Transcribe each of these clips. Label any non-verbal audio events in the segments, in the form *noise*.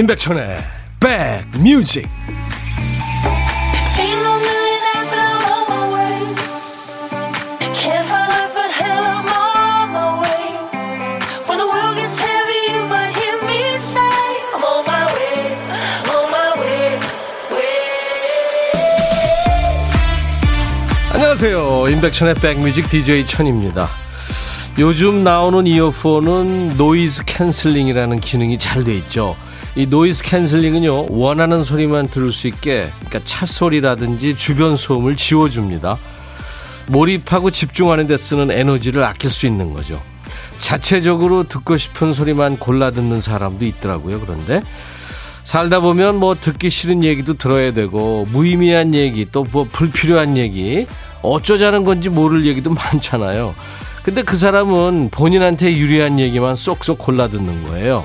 임백천의 백뮤직. 안녕하세요. 임백천의 백뮤직 DJ 천입니다. 요즘 나오는 이어폰은 noise canceling이라는 기능이 잘 돼 있죠 이 noise canceling은요 원하는 소리만 들을 수 있게 그러니까 차 소리라든지 주변 소음을 지워줍니다. 몰입하고 집중하는 데 쓰는 에너지를 아낄 수 있는 거죠. 자체적으로 듣고 싶은 소리만 골라 듣는 사람도 있더라고요. 그런데 살다 보면 뭐 듣기 싫은 얘기도 들어야 되고 무의미한 얘기 또 뭐 불필요한 얘기 어쩌자는 건지 모를 얘기도 *laughs* 많잖아요. 근데 그 사람은 본인한테 유리한 얘기만 쏙쏙 골라 듣는 거예요.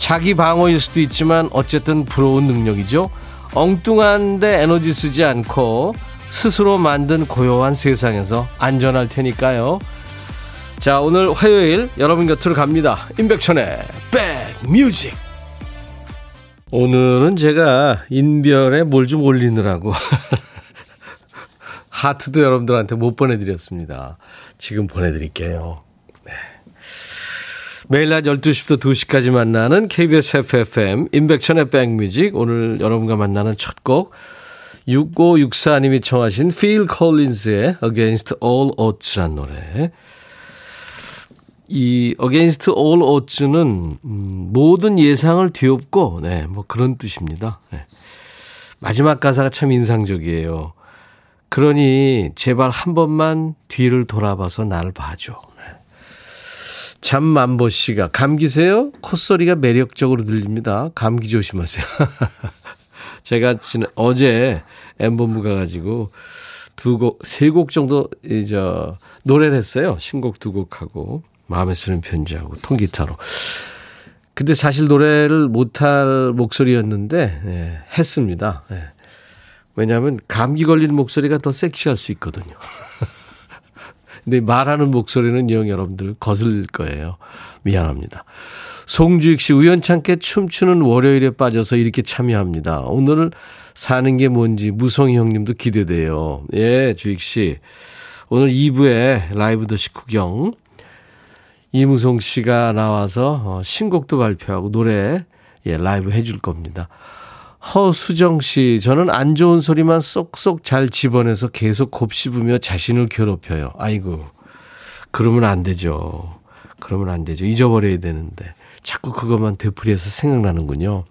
자기 방어일 수도 있지만 어쨌든 부러운 능력이죠. 엉뚱한데 에너지 쓰지 않고 스스로 만든 고요한 세상에서 안전할 테니까요. 자, 오늘 화요일 여러분 곁으로 갑니다. 임백천의 백뮤직. 오늘은 제가 인별에 뭘 좀 올리느라고 *laughs* 하트도 여러분들한테 못 보내드렸습니다. 지금 보내드릴게요. 매일 낮 12시부터 2시까지 만나는 KBS FFM 인백천의 백뮤직 오늘 여러분과 만나는 첫 곡 6564님이 청하신 Phil Collins의 Against All Odds란 노래 이 Against All Odds는 음, 모든 예상을 뒤엎고 네, 뭐 그런 뜻입니다. 네. 마지막 가사가 참 인상적이에요. 그러니 제발 한 번만 뒤를 돌아봐서 나를 봐줘. 잠만보 씨가 감기세요? 콧소리가 매력적으로 들립니다. 감기 조심하세요. *laughs* 제가 어제 엠본부 가 가지고 두 곡, 세 곡 정도 이제 노래를 했어요. 신곡 두 곡하고 마음에 쓰는 편지하고 통기타로. 근데 사실 노래를 못할 목소리였는데 예, 했습니다. 예. 왜냐하면 감기 걸린 목소리가 더 섹시할 수 있거든요. *laughs* 근데 말하는 목소리는 영 여러분들 거슬릴 거예요. 미안합니다. 송주익 씨 우연찮게 춤추는 월요일에 빠져서 이렇게 참여합니다. 오늘 사는 게 뭔지 무성희 형님도 기대돼요. 예, 주익 씨. 오늘 2부에 라이브 더시 구경 이무송 씨가 나와서 어, 신곡도 발표하고 노래 예, 라이브 해줄 겁니다. 허수정 씨, 저는 안 좋은 소리만 쏙쏙 잘 집어내서 계속 곱씹으며 자신을 괴롭혀요. 아이고, 그러면 안 되죠. 그러면 안 되죠. 잊어버려야 되는데. 자꾸 그것만 되풀이해서 생각나는군요.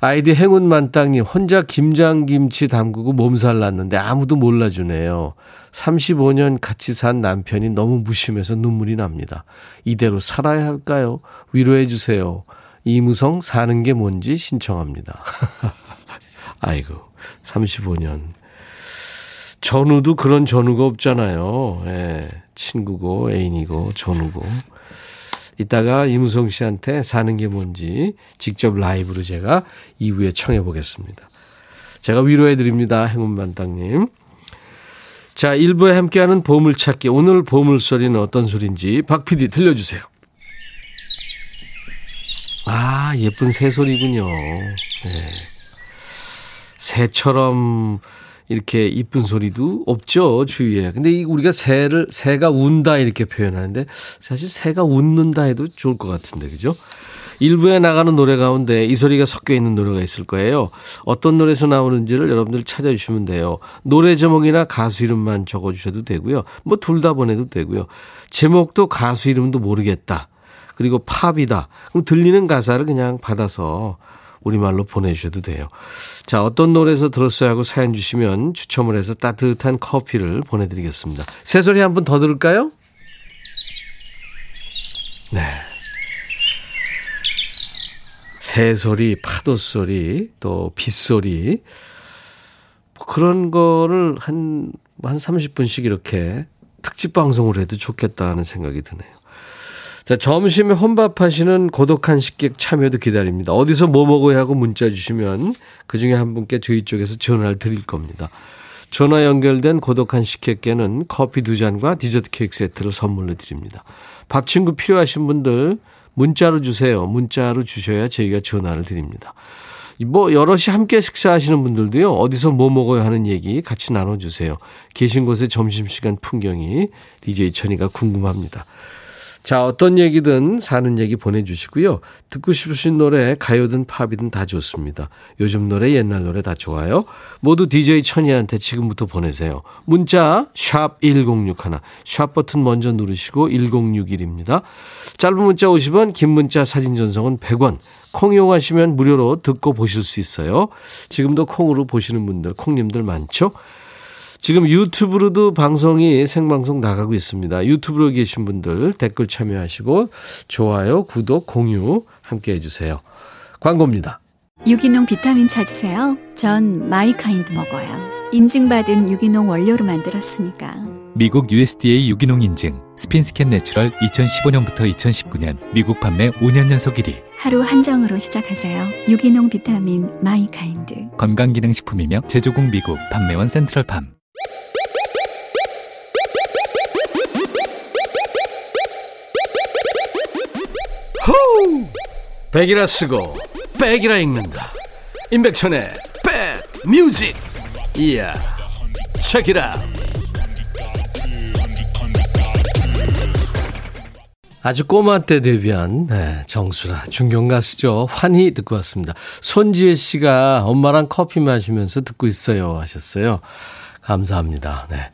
아이디 행운 만땅님, 혼자 김장김치 담그고 몸살 났는데 아무도 몰라주네요. 35년 같이 산 남편이 너무 무심해서 눈물이 납니다. 이대로 살아야 할까요? 위로해주세요. 이무성 사는 게 뭔지 신청합니다. *laughs* 아이고, 35년. 전우도 그런 전우가 없잖아요. 예, 친구고 애인이고 전우고. 이따가 이무성 씨한테 사는 게 뭔지 직접 라이브로 제가 2부에 청해 보겠습니다. 제가 위로해 드립니다. 행운만땅님. 자, 1부에 함께하는 보물찾기. 오늘 보물소리는 어떤 소리인지 박 PD 들려주세요. 아, 예쁜 새소리군요. 네. 새처럼 이렇게 이쁜 소리도 없죠, 주위에. 근데 이 우리가 새를, 새가 운다 이렇게 표현하는데 사실 새가 웃는다 해도 좋을 것 같은데, 그죠? 일부에 나가는 노래 가운데 이 소리가 섞여 있는 노래가 있을 거예요. 어떤 노래에서 나오는지를 여러분들 찾아주시면 돼요. 노래 제목이나 가수 이름만 적어주셔도 되고요. 뭐 둘 다 보내도 되고요. 제목도 가수 이름도 모르겠다. 그리고 팝이다. 그럼 들리는 가사를 그냥 받아서 우리말로 보내주셔도 돼요. 자, 어떤 노래에서 들었어야 하고 사연 주시면 추첨을 해서 따뜻한 커피를 보내드리겠습니다. 새소리 한 번 더 들을까요? 네. 새소리, 파도소리, 또 빗소리. 뭐 그런 거를 한, 한 30분씩 이렇게 특집 방송을 해도 좋겠다는 생각이 드네요. 자, 점심에 혼밥하시는 고독한 식객 참여도 기다립니다. 어디서 뭐 먹어야 하고 문자 주시면 그 중에 한 분께 저희 쪽에서 전화를 드릴 겁니다. 전화 연결된 고독한 식객께는 커피 두 잔과 디저트 케이크 세트를 선물로 드립니다. 밥 친구 필요하신 분들 문자로 주세요. 문자로 주셔야 저희가 전화를 드립니다. 뭐 여럿이 함께 식사하시는 분들도요. 어디서 뭐 먹어야 하는 얘기 같이 나눠주세요. 계신 곳의 점심시간 풍경이 DJ 천이가 궁금합니다. 자, 어떤 얘기든 사는 얘기 보내주시고요. 듣고 싶으신 노래, 가요든 팝이든 다 좋습니다. 요즘 노래, 옛날 노래 다 좋아요. 모두 DJ 천이한테 지금부터 보내세요. 문자, 샵 1061. 샵 버튼 먼저 누르시고 1061입니다. 짧은 문자 50원, 긴 문자 사진 전송은 100원. 콩 이용하시면 무료로 듣고 보실 수 있어요. 지금도 콩으로 보시는 분들, 콩님들 많죠? 지금 유튜브로도 방송이 생방송 나가고 있습니다. 유튜브로 계신 분들 댓글 참여하시고 좋아요, 구독, 공유 함께 해주세요. 광고입니다. 유기농 비타민 찾으세요? 전 마이카인드 먹어요. 인증받은 유기농 원료로 만들었으니까. 미국 USDA 유기농 인증 SPINSscan Natural 2015년부터 2019년 미국 판매 5년 연속 1위. 하루 한정으로 시작하세요. 유기농 비타민 마이카인드. 건강기능식품이며 제조국 미국 판매원 센트럴팜. 백이라 쓰고 백이라 읽는다. 임백천의 백 뮤직. 이야. 책이라. 아주 꼬마 때 데뷔한 네, 정수라 중견 가수죠. 환희 듣고 왔습니다. 손지혜 씨가 엄마랑 커피 마시면서 듣고 있어요 하셨어요. 감사합니다. 네.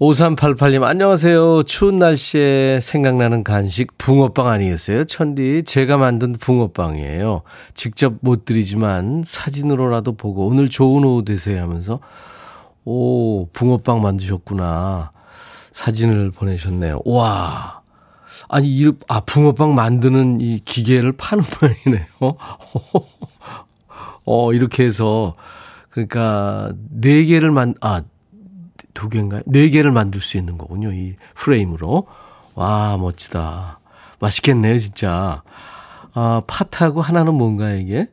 5388님, 안녕하세요. 추운 날씨에 생각나는 간식 붕어빵 아니겠어요? 천디, 제가 만든 붕어빵이에요. 직접 못 드리지만 사진으로라도 보고 오늘 좋은 오후 되세요 하면서, 오, 붕어빵 만드셨구나. 사진을 보내셨네요. 와. 아니, 이, 아, 붕어빵 만드는 이 기계를 파는 *laughs* 모양이네요. *laughs* 어, 이렇게 해서, 그러니까, 네 개를 만, 아, 두 개인가요? 네 개를 만들 수 있는 거군요. 이 프레임으로. 와, 멋지다. 맛있겠네요, 진짜. 아, 팥하고 하나는 뭔가 이게?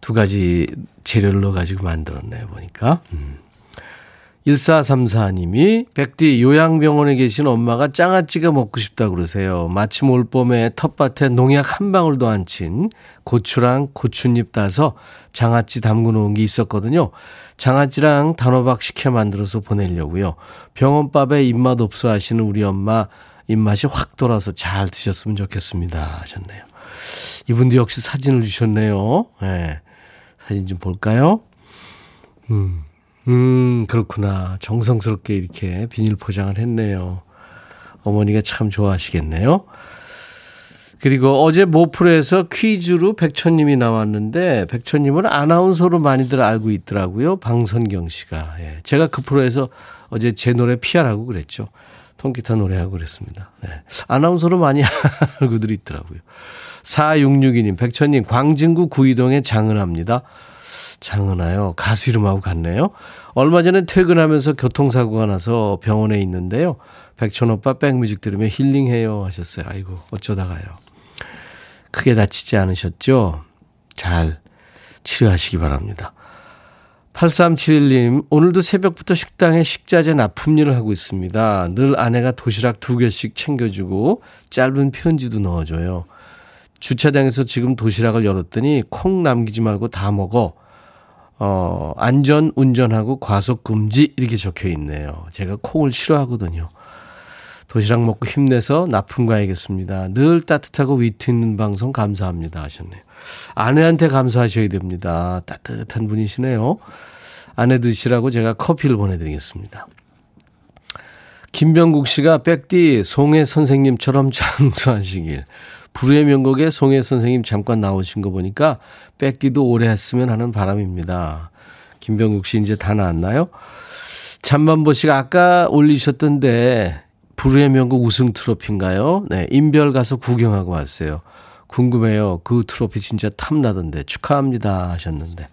두 가지 재료를 넣어가지고 만들었네요, 보니까. 음. 1434님이 백디 요양병원에 계신 엄마가 장아찌가 먹고 싶다 그러세요. 마침 올 봄에 텃밭에 농약 한 방울도 안 친 고추랑 고추잎 따서 장아찌 담궈 놓은 게 있었거든요. 장아찌랑 단호박 식혜 만들어서 보내려고요. 병원밥에 입맛 없어 하시는 우리 엄마 입맛이 확 돌아서 잘 드셨으면 좋겠습니다. 하셨네요. 이분도 역시 사진을 주셨네요. 예. 네. 사진 좀 볼까요? 음, 음, 그렇구나. 정성스럽게 이렇게 비닐 포장을 했네요. 어머니가 참 좋아하시겠네요. 그리고 어제 모프로에서 퀴즈로 백천님이 나왔는데 백천님은 아나운서로 많이들 알고 있더라고요. 방선경 씨가. 예. 제가 그 프로에서 어제 제 노래 피하라고 그랬죠. 통기타 노래하고 그랬습니다. 네. 아나운서로 많이 *laughs* 알고들 있더라고요. 4662님, 백천님, 광진구 구이동의 장은아입니다. 장은아요. 가수 이름하고 같네요. 얼마 전에 퇴근하면서 교통사고가 나서 병원에 있는데요. 백천 오빠 백뮤직 들으며 힐링해요 하셨어요. 아이고, 어쩌다가요. 크게 다치지 않으셨죠? 잘 치료하시기 바랍니다. 8371님, 오늘도 새벽부터 식당에 식자재 납품 일을 하고 있습니다. 늘 아내가 도시락 두 개씩 챙겨주고 짧은 편지도 넣어줘요. 주차장에서 지금 도시락을 열었더니 콩 남기지 말고 다 먹어. 어, 안전 운전하고 과속 금지 이렇게 적혀 있네요. 제가 콩을 싫어하거든요. 도시락 먹고 힘내서 납품 가야겠습니다. 늘 따뜻하고 위트 있는 방송 감사합니다 하셨네요. 아내한테 감사하셔야 됩니다. 따뜻한 분이시네요. 아내 드시라고 제가 커피를 보내드리겠습니다. 김병국 씨가 백디 송혜 선생님처럼 *laughs* 장수하시길. 불후의 명곡에 송혜 선생님 잠깐 나오신 거 보니까 백디도 오래 했으면 하는 바람입니다. 김병국 씨 이제 다 나왔나요? 잠만보 씨가 아까 올리셨던데 불후의 명곡 우승 트로피인가요? 네, 인별 가서 구경하고 왔어요. 궁금해요. 그 트로피 진짜 탐나던데 축하합니다 하셨는데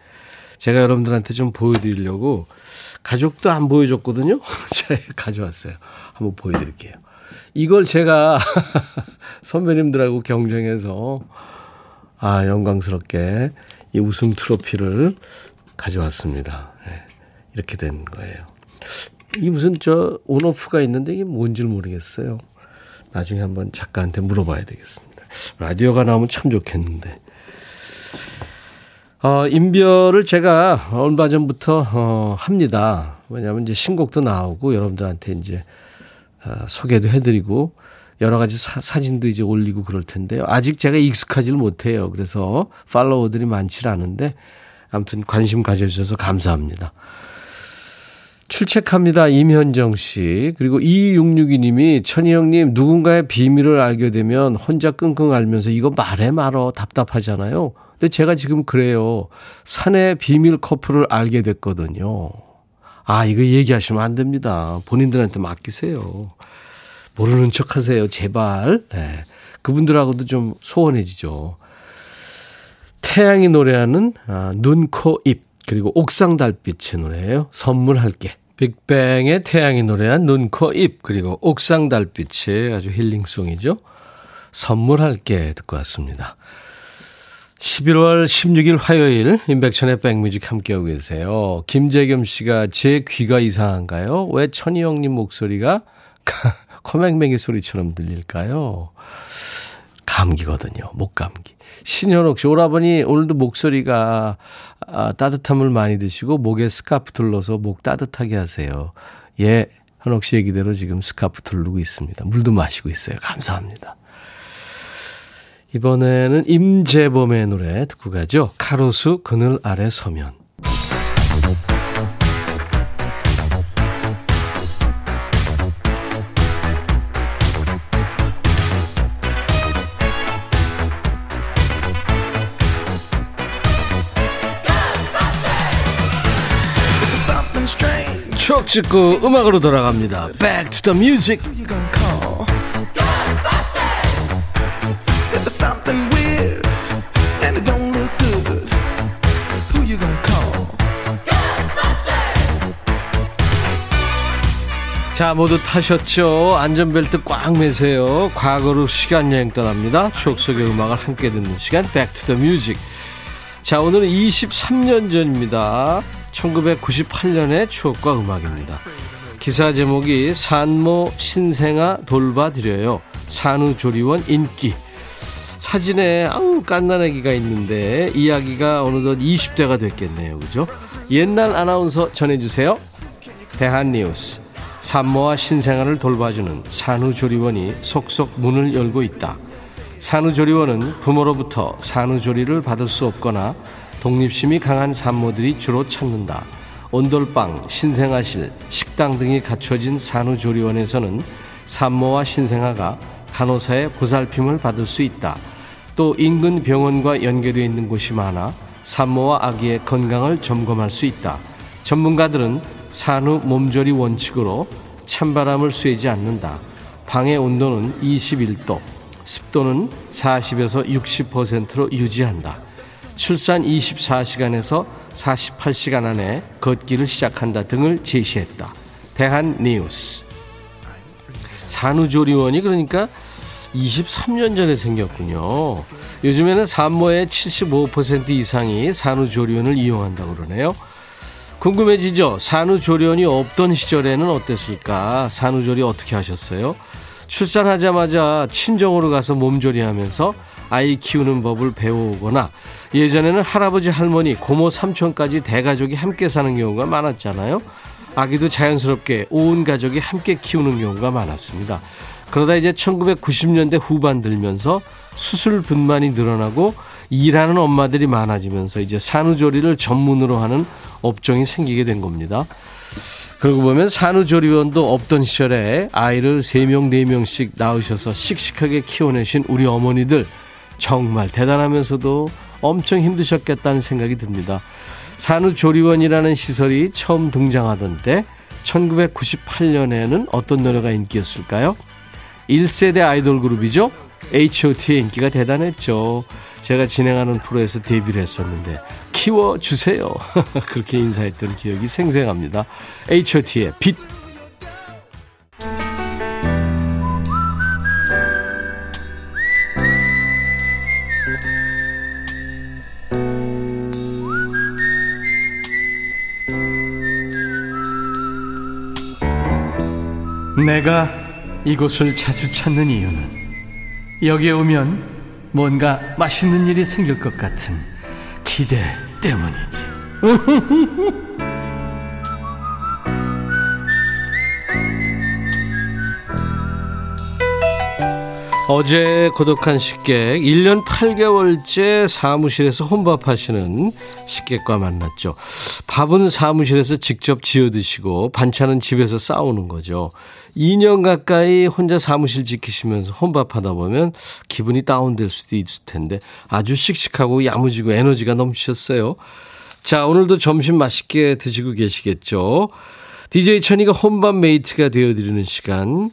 제가 여러분들한테 좀 보여드리려고 가족도 안 보여줬거든요. *laughs* 제가 가져왔어요. 한번 보여드릴게요. 이걸 제가 *laughs* 선배님들하고 경쟁해서 아 영광스럽게 이 우승 트로피를 가져왔습니다. 네, 이렇게 된 거예요. 이 무슨 저 온오프가 있는데 이게 뭔지 모르겠어요. 나중에 한번 작가한테 물어봐야 되겠습니다. 라디오가 나오면 참 좋겠는데. 어, 인별을 제가 얼마 전부터 어, 합니다. 왜냐하면 이제 신곡도 나오고 여러분들한테 이제 어, 소개도 해드리고 여러 가지 사, 사진도 이제 올리고 그럴 텐데요. 아직 제가 익숙하지를 못해요. 그래서 팔로워들이 많지 않은데 아무튼 관심 가져주셔서 감사합니다. 출첵합니다. 임현정 씨. 그리고 2662님이 천희 형님 누군가의 비밀을 알게 되면 혼자 끙끙 앓면서 이거 말해 말어 답답하잖아요. 근데 제가 지금 그래요. 사내 비밀 커플을 알게 됐거든요. 아, 이거 얘기하시면 안 됩니다. 본인들한테 맡기세요. 모르는 척 하세요. 제발. 네. 그분들하고도 좀 소원해지죠. 태양이 노래하는 아, 눈, 코, 입. 그리고 옥상 달빛의 노래예요. 선물할게. 빅뱅의 태양이 노래한 눈, 코, 입. 그리고 옥상 달빛의 아주 힐링송이죠. 선물할게 듣고 왔습니다. 11월 16일 화요일 인백천의 백뮤직 함께하고 계세요. 김재겸 씨가 제 귀가 이상한가요? 왜 천희 형님 목소리가 *laughs* 코맹맹이 소리처럼 들릴까요? 감기거든요. 목감기. 신현옥 씨, 오라버니 오늘도 목소리가 아, 따뜻함을 많이 드시고 목에 스카프 둘러서 목 따뜻하게 하세요. 예, 현옥 씨 얘기대로 지금 스카프 두르고 있습니다. 물도 마시고 있어요. 감사합니다. 이번에는 임재범의 노래 듣고 가죠. 카로수 그늘 아래 서면. 추억 찍고 음악으로 돌아갑니다. Back to the music. 자, 모두 타셨죠? 안전벨트 꽉 매세요. 과거로 시간 여행 떠납니다. 추억 속의 음악을 함께 듣는 시간, Back to the Music. 자, 오늘은 23년 전입니다. 1998년의 추억과 음악입니다. 기사 제목이 산모 신생아 돌봐드려요. 산후조리원 인기. 사진에 아우 깐난애기가 있는데 이야기가 어느덧 20대가 됐겠네요. 그죠? 옛날 아나운서 전해주세요. 대한뉴스. 산모와 신생아를 돌봐주는 산후조리원이 속속 문을 열고 있다. 산후조리원은 부모로부터 산후조리를 받을 수 없거나 독립심이 강한 산모들이 주로 찾는다. 온돌방, 신생아실, 식당 등이 갖춰진 산후조리원에서는 산모와 신생아가 간호사의 보살핌을 받을 수 있다. 또 인근 병원과 연계되어 있는 곳이 많아 산모와 아기의 건강을 점검할 수 있다. 전문가들은 산후 몸조리 원칙으로 찬바람을 쐬지 않는다. 방의 온도는 21도, 습도는 40에서 60%로 유지한다. 출산 24시간에서 48시간 안에 걷기를 시작한다 등을 제시했다. 대한 뉴스. 산후조리원이 그러니까 23년 전에 생겼군요. 요즘에는 산모의 75% 이상이 산후조리원을 이용한다고 그러네요. 궁금해지죠? 산후조리원이 없던 시절에는 어땠을까? 산후조리 어떻게 하셨어요? 출산하자마자 친정으로 가서 몸조리하면서 아이 키우는 법을 배우거나 예전에는 할아버지 할머니 고모 삼촌까지 대가족이 함께 사는 경우가 많았잖아요. 아기도 자연스럽게 온 가족이 함께 키우는 경우가 많았습니다. 그러다 이제 1990년대 후반 들면서 수술 분만이 늘어나고 일하는 엄마들이 많아지면서 이제 산후조리를 전문으로 하는 업종이 생기게 된 겁니다. 그러고 보면 산후조리원도 없던 시절에 아이를 3명, 4명씩 낳으셔서 씩씩하게 키워내신 우리 어머니들 정말 대단하면서도 엄청 힘드셨겠다는 생각이 듭니다. 산후조리원이라는 시설이 처음 등장하던 때 1998년에는 어떤 노래가 인기였을까요? 1세대 아이돌 그룹이죠. H.O.T의 인기가 대단했죠. 제가 진행하는 프로에서 데뷔를 했었는데 키워주세요. *laughs* 그렇게 인사했던 기억이 생생합니다. H.O.T의 빛 내가 이곳을 자주 찾는 이유는 여기에 오면 뭔가 맛있는 일이 생길 것 같은 기대 때문이지. *laughs* 어제 고독한 식객 1년 8개월째 사무실에서 혼밥하시는 식객과 만났죠. 밥은 사무실에서 직접 지어 드시고 반찬은 집에서 싸우는 거죠. 2년 가까이 혼자 사무실 지키시면서 혼밥하다 보면 기분이 다운될 수도 있을 텐데 아주 씩씩하고 야무지고 에너지가 넘치셨어요. 자, 오늘도 점심 맛있게 드시고 계시겠죠. DJ 천이가 혼밥 메이트가 되어드리는 시간.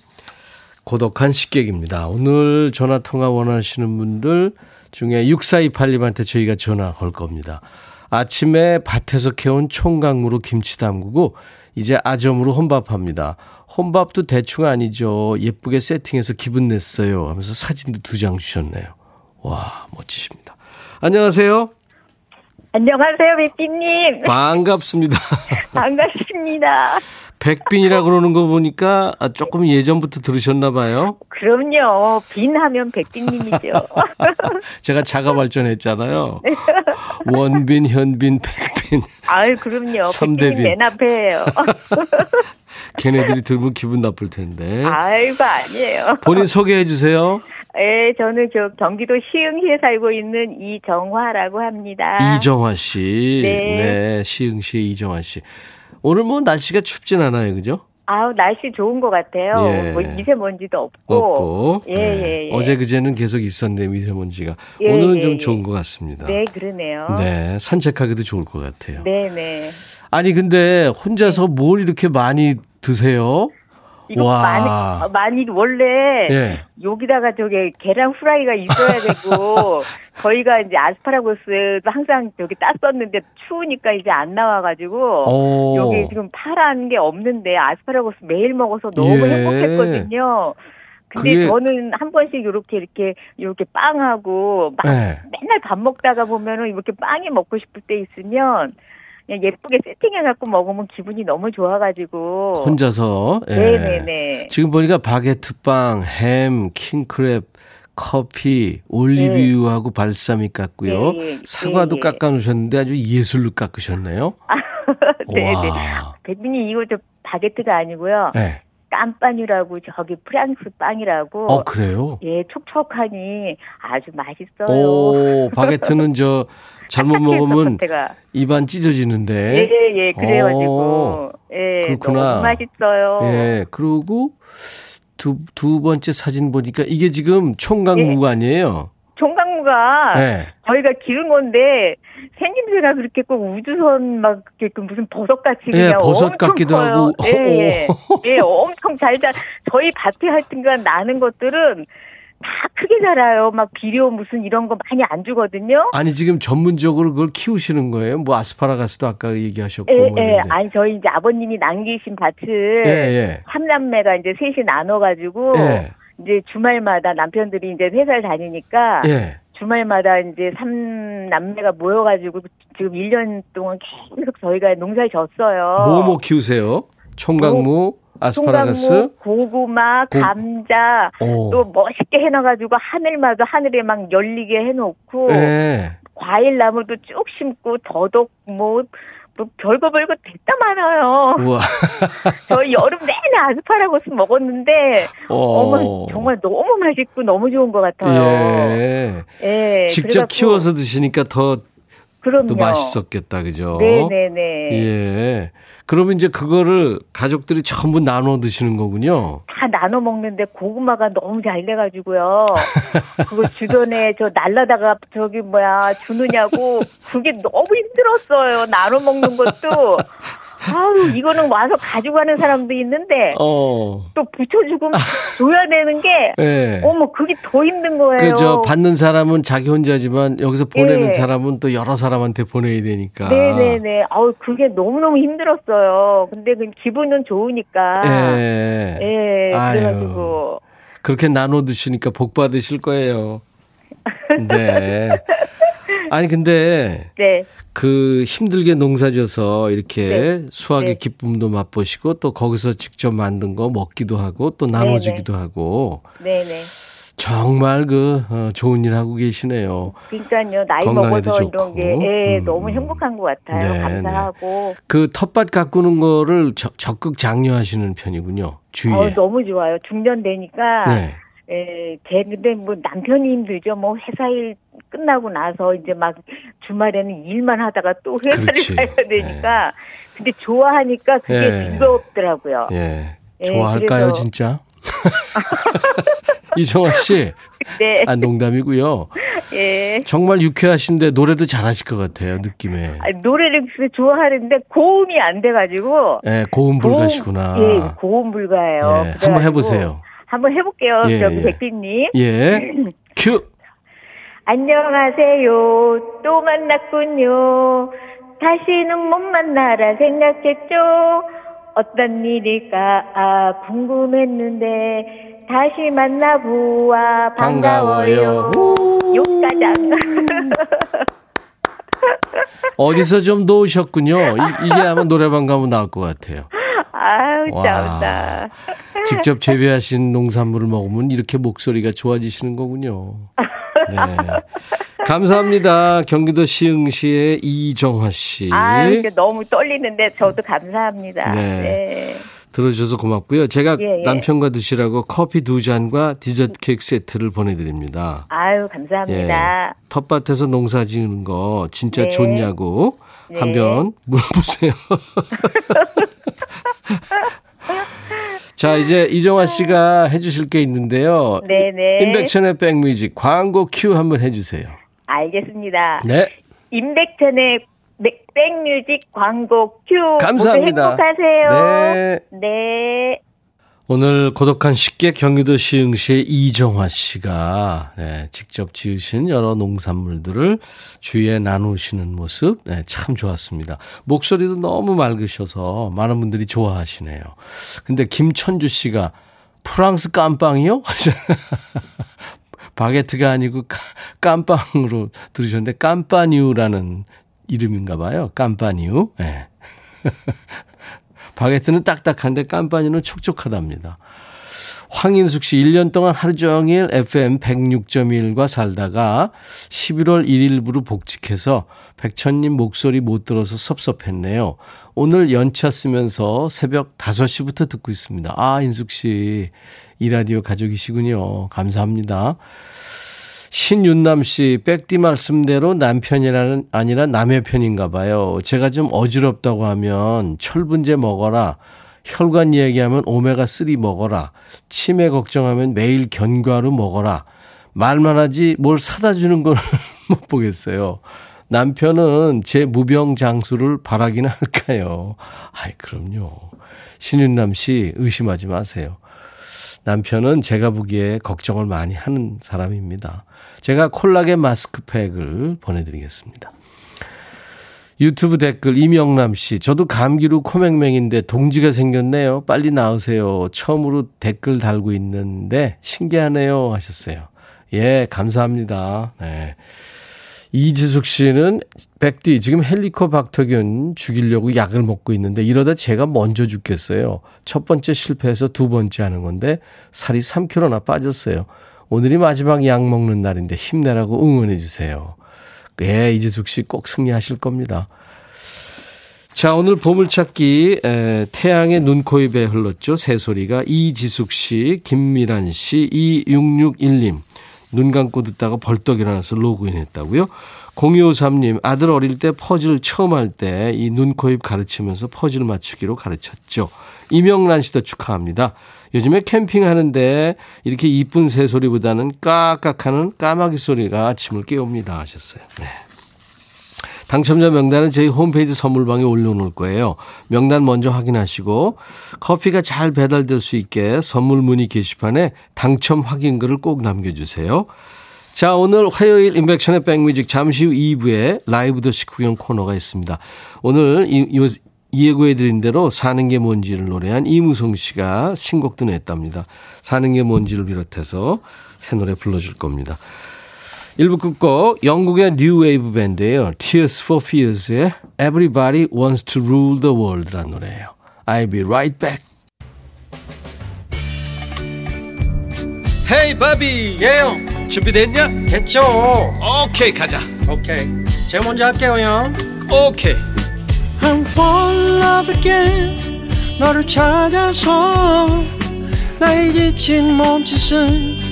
고독한 식객입니다. 오늘 전화 통화 원하시는 분들 중에 6428님한테 저희가 전화 걸 겁니다. 아침에 밭에서 캐온 총각무로 김치 담그고 이제 아점으로 혼밥합니다. 혼밥도 대충 아니죠. 예쁘게 세팅해서 기분 냈어요. 하면서 사진도 두 장 주셨네요. 와, 멋지십니다. 안녕하세요. 안녕하세요, 백빈님. 반갑습니다. 반갑습니다. 백빈이라 그러는 거 보니까 아, 조금 예전부터 들으셨나 봐요. 그럼요. 빈 하면 백빈님이죠. *laughs* 제가 자가 발전했잖아요. 원빈, 현빈, 백빈. 아유, 그럼요. 삼대빈. 백빈님 맨 앞에예요. *laughs* 걔네들이 들으면 기분 나쁠 텐데. 아이고, 아니에요. 본인 소개해 주세요. 예, 저는 저 경기도 시흥시에 살고 있는 이정화라고 합니다. 이정화 씨. 네. 네, 시흥시의 이정화 씨. 오늘 뭐 날씨가 춥진 않아요, 그죠? 아우, 날씨 좋은 것 같아요. 예. 뭐 미세먼지도 없고. 없고. 예, 네. 예, 예. 어제 그제는 계속 있었는데 미세먼지가. 예, 오늘은 예, 좀 예. 좋은 것 같습니다. 네, 그러네요. 네, 산책하기도 좋을 것 같아요. 네, 네. 아니 근데 혼자서 뭘 이렇게 많이 드세요? 이거 와. 많이, 어, 많이 원래 예. 여기다가 저기 계란 후라이가 있어야 되고 *laughs* 저희가 이제 아스파라거스 항상 저기 땄었는데 추우니까 이제 안 나와가지고 어. 여기 지금 파란 게 없는데 아스파라거스 매일 먹어서 너무 예. 행복했거든요. 근데 그게- 저는 한 번씩 이렇게 이렇게 이렇게 빵하고 막 네. 맨날 밥 먹다가 보면은 이렇게 빵이 먹고 싶을 때 있으면 그냥 예쁘게 세팅해갖고 먹으면 기분이 너무 좋아가지고 혼자서. 예. 네네네. 지금 보니까 바게트 빵, 햄, 킹크랩, 커피, 올리브유하고 발사믹 깎고요. 예, 예, 사과도 예, 예. 깎아 놓으셨는데 아주 예술로 깎으셨네요. *laughs* *laughs* 네네. 와. 백민이 이거 저 바게트가 아니고요. 네. 깜빵이라고 저기 프랑스 빵이라고. 어, 그래요? 예, 촉촉하니 아주 맛있어요. 오, 바게트는 저 잘못 먹으면 입안 찢어지는데. 예, 예, 오, 그래가지고 예, 그렇구나. 너무 맛있어요. 예, 그리고 두, 두 번째 사진 보니까 이게 지금 총각무가 예. 아니에요? 총각무가 네. 저희가 기른 건데 생김새가 그렇게 꼭 우주선 막 이렇게 그 무슨 버섯같이 예, 그냥 버섯 엄청 같기도 커요. 하고. 예, 예. *laughs* 예, 엄청 잘 자. 저희 밭에 하여튼간 나는 것들은 다 크게 자라요. 막 비료 무슨 이런 거 많이 안 주거든요. 아니, 지금 전문적으로 그걸 키우시는 거예요? 뭐 아스파라가스도 아까 얘기하셨고. 예, 뭐 예. 아니 저희 이제 아버님이 남기신 밭을 예, 예. 삼남매가 이제 셋이 나눠 가지고 예. 이제 주말마다 남편들이 이제 회사를 다니니까 예. 주말마다 이제 삼 남매가 모여가지고 지금 1년 동안 계속 저희가 농사를 졌어요. 뭐 뭐 키우세요? 총각무, 아스파라가스. 송강무, 고구마, 고- 감자 오. 또 멋있게 해놔가지고 하늘마다 하늘에 막 열리게 해놓고 예. 과일 나무도 쭉 심고 더덕 뭐, 뭐 별거 별거 됐다 많아요. 우와. *laughs* 저희 여름 내내 아스파라거스 먹었는데 어. 어머 정말 너무 맛있고 너무 좋은 것 같아요. 예. 예, 직접 그래갖고 키워서 드시니까 더또 그럼요. 맛있었겠다, 그죠? 네네네. 예. 그러면 이제 그거를 가족들이 전부 나눠 드시는 거군요. 다 나눠 먹는데 고구마가 너무 잘 돼가지고요. *laughs* 그거 주변에 저 날라다가 저기 뭐야 주느냐고 그게 너무 힘들었어요. 나눠 먹는 것도. 아우 이거는 와서 가져가는 사람도 있는데 어. 또 붙여주고 줘야 되는 게 예. *laughs* 어머 그게 더 힘든 거예요. 그저 받는 사람은 자기 혼자지만 여기서 보내는 예. 사람은 또 여러 사람한테 보내야 되니까. 네네네. 아우 그게 너무 너무 힘들었어요. 근데 그 기분은 좋으니까. 예. 예, 아유. 그래가지고 그렇게 나눠 드시니까 복 받으실 거예요. 네. *laughs* 아니 근데 네. 그 힘들게 농사져서 이렇게 네. 수확의 네. 기쁨도 맛보시고 또 거기서 직접 만든 거 먹기도 하고 또 나눠주기도 하고 네네. 정말 그 어, 좋은 일 하고 계시네요. 그러니까요. 나이 먹어서 좋고. 이런 게 예, 음. 너무 행복한 것 같아요. 네, 감사하고. 그 텃밭 가꾸는 거를 저- 적극 장려하시는 편이군요. 주위에. 어, 너무 좋아요. 중년 되니까 네. 예, 제 근데 뭐 남편이 힘들죠. 뭐 회사 일 끝나고 나서 이제 막 주말에는 일만 하다가 또 회사를 그렇지. 가야 되니까 근데 좋아하니까 그게 예. 즐겁더라고요. 예. 예, 좋아할까요, 진짜? *laughs* 이정아 씨, *laughs* 네. 아, 농담이고요. 예. 정말 유쾌하신데 노래도 잘하실 것 같아요, 느낌에. 아, 노래를 좋아하는데 고음이 안 돼가지고 예, 고음 불가시구나. 고음, 예, 고음 불가예요. 예, 한번 해보세요. 한번 해볼게요. 예, 저기 예. 백빈님. 예, *clears throat* 큐. 안녕하세요. 또 만났군요. 다시는 못 만나라 생각했죠. 어떤 일일까 아, 궁금했는데 다시 만나보아 반가워요. 욕가장. 어디서 좀 놓으셨군요. 이, 게 아마 노래방 가면 나올 것 같아요. 아우 와. 직접 재배하신 농산물을 먹으면 이렇게 목소리가 좋아지시는 거군요. 네. 감사합니다. 경기도 시흥시의 이정화 씨. 아, 이게 너무 떨리는데 저도 감사합니다. 네. 네. 들어주셔서 고맙고요. 제가 예, 예. 남편과 드시라고 커피 두 잔과 디저트 케이크 세트를 보내드립니다. 아유 감사합니다. 텃밭에서 농사 지는 거 진짜 네. 좋냐고 네. 한번 물어보세요. *laughs* *laughs* 자, 이제 이정화 씨가 해주실 게 있는데요. 네네. 인백천의 백뮤직 광고 큐 한번 해주세요. 알겠습니다. 네. 임백천의 백- 백뮤직 광고 큐. 감사합니다. 모두 행복하세요. 네. 네. 오늘 고독한 식객 경기도 시흥시의 이정화 씨가 네, 직접 지으신 여러 농산물들을 주위에 나누시는 모습 네, 참 좋았습니다. 목소리도 너무 맑으셔서 많은 분들이 좋아하시네요. 근데 김천주 씨가 프랑스 깜빵이요? *laughs* 바게트가 아니고 까- 깜빵으로 들으셨는데 깜빠뉴라는 이름인가 봐요. 깜빠뉴. 네. *laughs* 바게트는 딱딱한데 깜빠니는 촉촉하답니다. 황인숙 씨 1년 동안 하루 종일 FM 106.1과 살다가 11월 1일부로 복직해서 백천님 목소리 못 들어서 섭섭했네요. 오늘 연차 쓰면서 새벽 5시부터 듣고 있습니다. 아, 인숙 씨. 이 라디오 가족이시군요. 감사합니다. 신윤남 씨, 백디 말씀대로 남편이라는 아니라 남의 편인가 봐요. 제가 좀 어지럽다고 하면 철분제 먹어라. 혈관 이야기하면 오메가3 먹어라. 치매 걱정하면 매일 견과류 먹어라. 말만 하지 뭘 사다 주는 걸 *laughs* 못 보겠어요. 남편은 제 무병장수를 바라기는 할까요? 아이, 그럼요. 신윤남 씨, 의심하지 마세요. 남편은 제가 보기에 걱정을 많이 하는 사람입니다. 제가 콜라겐 마스크팩을 보내드리겠습니다. 유튜브 댓글 이명남 씨, 저도 감기로 코맹맹인데 동지가 생겼네요. 빨리 나으세요. 처음으로 댓글 달고 있는데 신기하네요 하셨어요. 예, 감사합니다. 네. 이지숙 씨는 백디 지금 헬리코박터균 죽이려고 약을 먹고 있는데 이러다 제가 먼저 죽겠어요. 첫 번째 실패해서 두 번째 하는 건데 살이 3kg나 빠졌어요. 오늘이 마지막 약 먹는 날인데 힘내라고 응원해 주세요. 예, 이지숙 씨 꼭 승리하실 겁니다. 자, 오늘 보물찾기 에, 태양의 눈, 코, 입에 흘렀죠. 새소리가 이지숙 씨, 김미란 씨, 2661님. 눈 감고 듣다가 벌떡 일어나서 로그인 했다고요. 0253님, 아들 어릴 때 퍼즐 처음 할 때 이 눈, 코, 입 가르치면서 퍼즐 맞추기로 가르쳤죠. 이명란 씨도 축하합니다. 요즘에 캠핑하는데 이렇게 이쁜 새소리보다는 까깍하는 까마귀 소리가 아침을 깨웁니다 하셨어요. 네. 당첨자 명단은 저희 홈페이지 선물방에 올려놓을 거예요. 명단 먼저 확인하시고 커피가 잘 배달될 수 있게 선물 문의 게시판에 당첨 확인글을 꼭 남겨주세요. 자, 오늘 화요일 임백천의 백뮤직 잠시 후 2부에 라이브 더시 구경 코너가 있습니다. 오늘 이, 요, 예고해드린 대로 사는 게 뭔지를 노래한 이무송 씨가 신곡도 냈답니다. 사는 게 뭔지를 비롯해서 새 노래 불러줄 겁니다. 1부 끝곡 영국의 뉴웨이브 밴드예요. Tears for Fears의 Everybody Wants to Rule the World라는 노래예요. I'll be right back. 헤이 바비 예영 준비됐냐? 됐죠 오케이 가자 오케이 제가 먼저 할게요 형 오케이 I'm fall in love again 너를 찾아서 나의 지친 몸짓은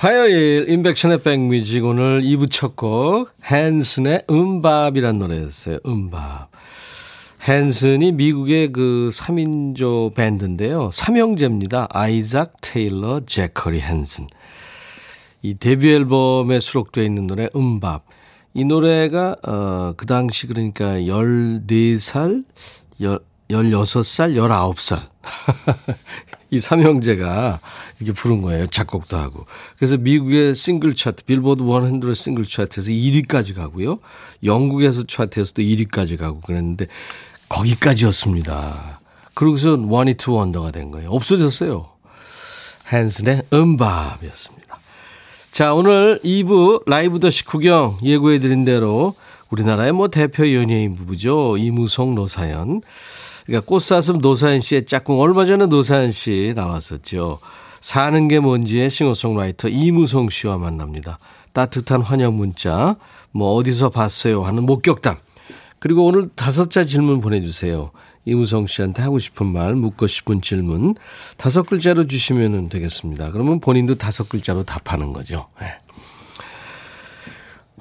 화요일 인백션의 백뮤직 오늘 2부 첫 곡 헨슨의 음밥이란 노래였어요. 음밥. 헨슨이 미국의 그 3인조 밴드인데요. 삼형제입니다. 아이작, 테일러, 제커리 헨슨. 이 데뷔 앨범에 수록되어 있는 노래 음밥. 이 노래가 어, 그 당시 그러니까 14살, 16살, 19살. 이 삼형제가 이렇게 부른 거예요. 작곡도 하고. 그래서 미국의 싱글 차트, 빌보드 100 싱글 차트에서 1위까지 가고요. 영국에서 차트에서도 1위까지 가고 그랬는데 거기까지였습니다. 그러고서 원이투 원더가 된 거예요. 없어졌어요. 헨슨의 음밥이었습니다. 자, 오늘 2부 라이브 더시 구경 예고해드린 대로 우리나라의 뭐 대표 연예인 부부죠. 이무송 노사연. 그러니까 꽃사슴 노사연 씨의 짝꿍 얼마 전에 노사연 씨 나왔었죠. 사는 게 뭔지의 싱어송라이터 이무송 씨와 만납니다. 따뜻한 환영 문자, 뭐 어디서 봤어요 하는 목격담. 그리고 오늘 다섯 자 질문 보내주세요. 이무성 씨한테 하고 싶은 말, 묻고 싶은 질문 다섯 글자로 주시면 되겠습니다. 그러면 본인도 다섯 글자로 답하는 거죠. 네.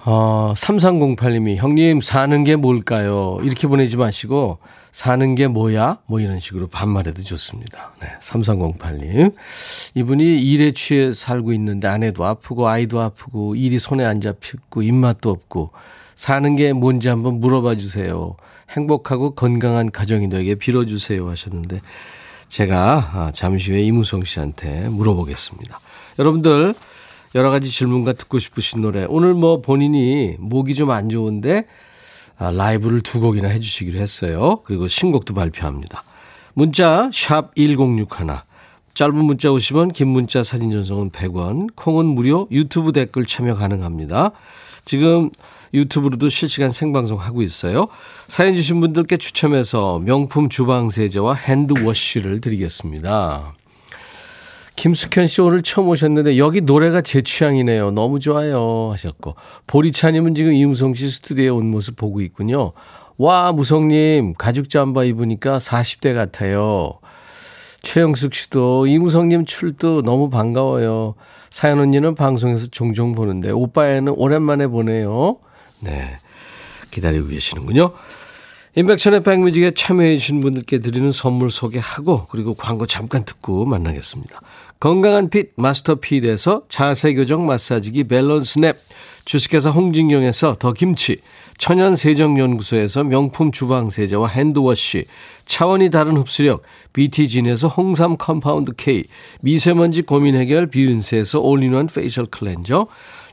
어, 3308님이 형님 사는 게 뭘까요? 이렇게 보내지 마시고 사는 게 뭐야? 뭐 이런 식으로 반말해도 좋습니다. 네, 3308님. 이분이 일에 취해 살고 있는데 아내도 아프고 아이도 아프고 일이 손에 안 잡히고 입맛도 없고 사는 게 뭔지 한번 물어봐 주세요. 행복하고 건강한 가정이 되게 빌어주세요 하셨는데 제가 아, 잠시 후에 이무성 씨한테 물어보겠습니다. 여러분들 여러 가지 질문과 듣고 싶으신 노래 오늘 뭐 본인이 목이 좀 안 좋은데 아, 라이브를 두 곡이나 해주시기로 했어요. 그리고 신곡도 발표합니다. 문자 샵 1061. 짧은 문자 50원, 긴 문자 사진 전송은 100원, 콩은 무료, 유튜브 댓글 참여 가능합니다. 지금 유튜브로도 실시간 생방송 하고 있어요. 사연 주신 분들께 추첨해서 명품 주방 세제와 핸드워시를 드리겠습니다. 김숙현 씨 오늘 처음 오셨는데 여기 노래가 제 취향이네요. 너무 좋아요 하셨고 보리차님은 지금 이무성 씨 스튜디오에 온 모습 보고 있군요. 와 무성님 가죽 잠바 입으니까 40대 같아요. 최영숙 씨도 이무성님 출도 너무 반가워요. 사연 언니는 방송에서 종종 보는데 오빠애는 오랜만에 보네요. 네. 기다리고 계시는군요. 인백천의 백뮤직에 참여해 주신 분들께 드리는 선물 소개하고 그리고 광고 잠깐 듣고 만나겠습니다. 건강한 핏 마스터핏에서 자세교정 마사지기 밸런스 냅. 주식회사 홍진경에서 더 김치. 천연세정연구소에서 명품 주방세제와 핸드워시. 차원이 다른 흡수력. BT진에서 홍삼 compound K. 미세먼지 고민 해결 비윤세에서 all-in-one facial cleanser.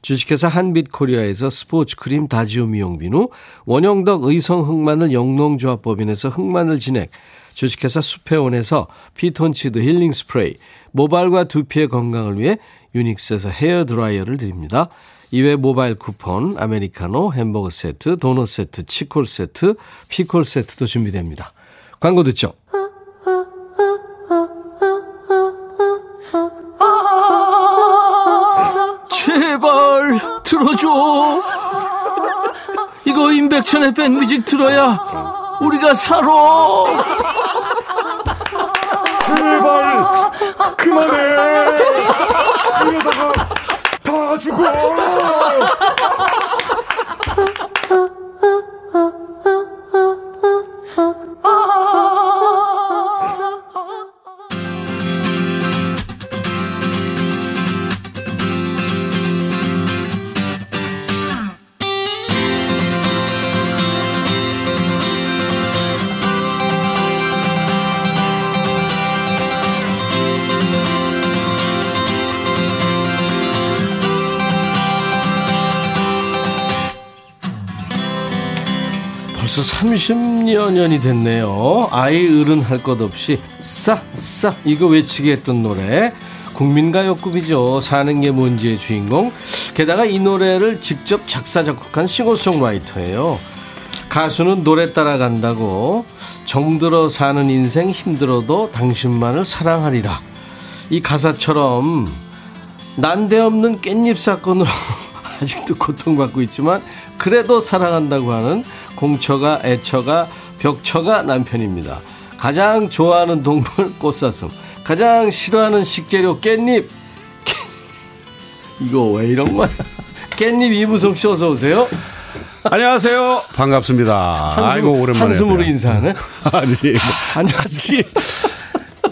주식회사 한빛코리아에서 스포츠크림 다지오 미용비누, 원형덕 의성 흑마늘 영농조합법인에서 흑마늘 진액, 주식회사 수페온에서 피톤치드 힐링 스프레이, 모발과 두피의 건강을 위해 유닉스에서 헤어 드라이어를 드립니다. 이외 모바일 쿠폰, 아메리카노, 햄버거 세트, 도넛 세트, 치콜 세트, 피콜 세트도 준비됩니다. 광고 듣죠? 제발 들어줘. 이거 임백천의 백뮤직 들어야 우리가 살아. 제발. 그만해. 이러다가 다 죽어. 아. 벌써 30여 년이 됐네요. 아이 어른 할 것 없이 싸싸 이거 외치게 했던 노래. 국민가요급이죠. 사는 게 뭔지의 주인공. 게다가 이 노래를 직접 작사 작곡한 싱어송라이터예요. 가수는 노래 따라간다고 정들어 사는 인생 힘들어도 당신만을 사랑하리라. 이 가사처럼 난데없는 깻잎 사건으로 *laughs* 아직도 고통받고 있지만 그래도 사랑한다고 하는 공처가 애처가 벽처가 남편입니다. 가장 좋아하는 동물 *laughs* 꽃사슴, 가장 싫어하는 식재료 깻잎. *laughs* 이거 왜 이런 거야? *laughs* 깻잎 이무성 씨 어서 오세요. 안녕하세요. 반갑습니다. 한숨, 아이고 오랜만에 한숨으로. 인사하네. 아니 안녕하세요.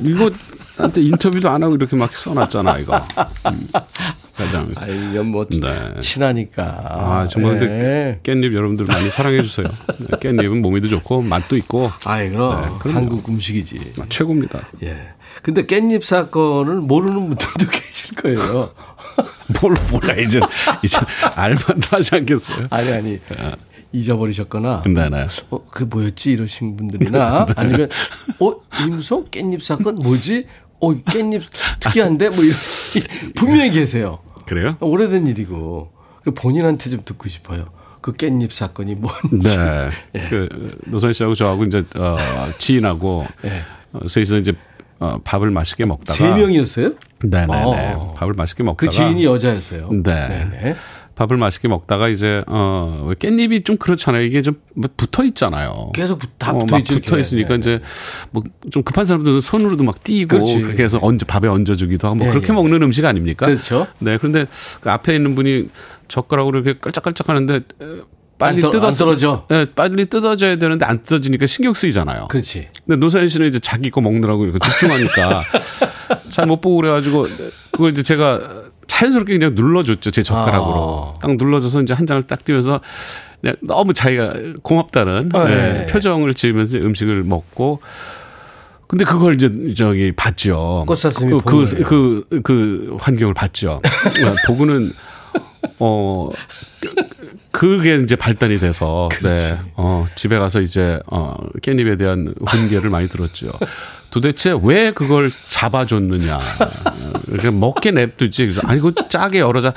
이거 나한테 인터뷰도 안 하고 이렇게 막 써놨잖아 이거. 음, 가장. 아, 이건 뭐 네. 친하니까. 아 정말 네. 깻잎 여러분들 많이 사랑해 주세요. 깻잎은 몸에도 좋고 맛도 있고 아이 그럼 네. 한국 음식이지. 최고입니다. 예. 근데 깻잎 사건을 모르는 분들도 *laughs* 계실 거예요. *laughs* 뭘 몰라 이제 이제 알만도 하지 않겠어요. 아니 아니 잊어버리셨거나 네네. 어, 그 뭐였지 이러신 분들이나 *laughs* 아니면 어 임소 깻잎 사건 뭐지? 어 깻잎 특이한데 뭐 이런 분명히 계세요. 그래요? 오래된 일이고 그 본인한테 좀 듣고 싶어요. 그 깻잎 사건이 뭔지. 네. *laughs* 그 노선 씨하고 저하고 이제 어, 지인하고 예. 어, 셋이서 이제 어, 밥을 맛있게 먹다가 세 명이었어요? 네네네. 어. 밥을 맛있게 먹다가 그 지인이 여자였어요. 네. 네네. 밥을 맛있게 먹다가 이제 어 깻잎이 좀 그렇잖아요. 이게 좀 붙어 있잖아요. 계속 붙- 다 어, 붙어 막 있죠, 붙어. 있으니까 네, 이제 뭐 좀 급한 사람들은 손으로도 막 띄고 그렇지. 그렇게 해서 얹어 밥에 얹어 주기도 하고 뭐 예, 그렇게 예. 먹는 음식 아닙니까? 그렇죠. 네. 그런데 그 앞에 있는 분이 젓가락으로 이렇게 깔짝깔짝 하는데 빨리 안 떨- 뜯어 안 떨어져. 네, 빨리 뜯어져야 되는데 안 뜯어지니까 신경 쓰이잖아요. 그렇지. 근데 노사연 씨는 이제 자기 거 먹느라고 이렇게 집중하니까 *laughs* 잘 못 보고 그래가지고 그걸 이제 제가 자연스럽게 그냥 눌러줬죠 제 젓가락으로 아. 딱 눌러줘서 이제 한 장을 딱 띄면서 그냥 너무 자기가 고맙다는 아, 네, 예. 표정을 지으면서 음식을 먹고 근데 그걸 이제 저기 봤죠. 꽃사슴이 그, 본 그, 거예요. 그, 그 환경을 봤죠. *laughs* 보고는 어 그게 이제 발단이 돼서 네. 어 집에 가서 이제 어 깻잎에 대한 훈계를 많이 들었죠. 도대체 왜 그걸 잡아줬느냐. 이렇게 먹게 냅두지. 그래서 아니 그 짜게 여러 장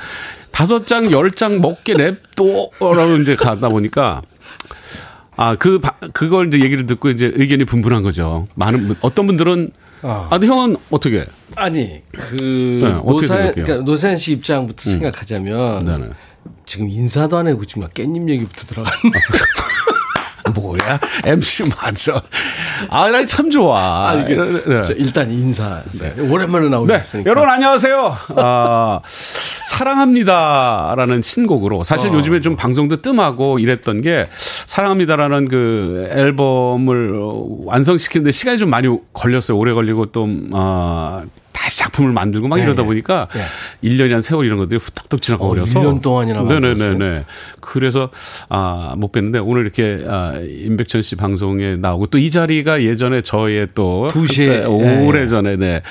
다섯 장, 열 장 먹게 냅둬라고 이제 가다 보니까 아, 그, 바- 그걸 이제 얘기를 듣고 이제 의견이 분분한 거죠. 많은, 분- 어떤 분들은, 아. 아, 근데 형은 어떻게? 아니 그 네, 어떻게 노사연? 그러니까 노사연 씨 입장부터 생각하자면 네네. 지금 인사도 안 하고 지금 막 깻잎 얘기부터 들어갔네. *laughs* 뭐야? *laughs* MC 맞아. 아, 나 참 좋아. 아, 이게 네. 저 일단 인사. 오랜만에 네, 나오셨으니까. 여러분 안녕하세요. 아, 사랑합니다라는 신곡으로 사실 어. 요즘에 좀 방송도 뜸하고 이랬던 게 사랑합니다라는 그 앨범을 어, 완성시키는데 시간이 좀 많이 걸렸어요. 오래 걸리고 또 아, 다시 작품을 만들고 막 네, 이러다 네. 보니까 네. 1년이란 세월 이런 것들이 후딱딱 지나가 어, 버려서 1년 동안이나? 네네네네. 그래서 아, 못 뵀는데 오늘 이렇게 아, 임백천 씨 방송에 나오고 또 이 자리가 예전에 저의 또두 시에, 그때 네. 오래 전에 네.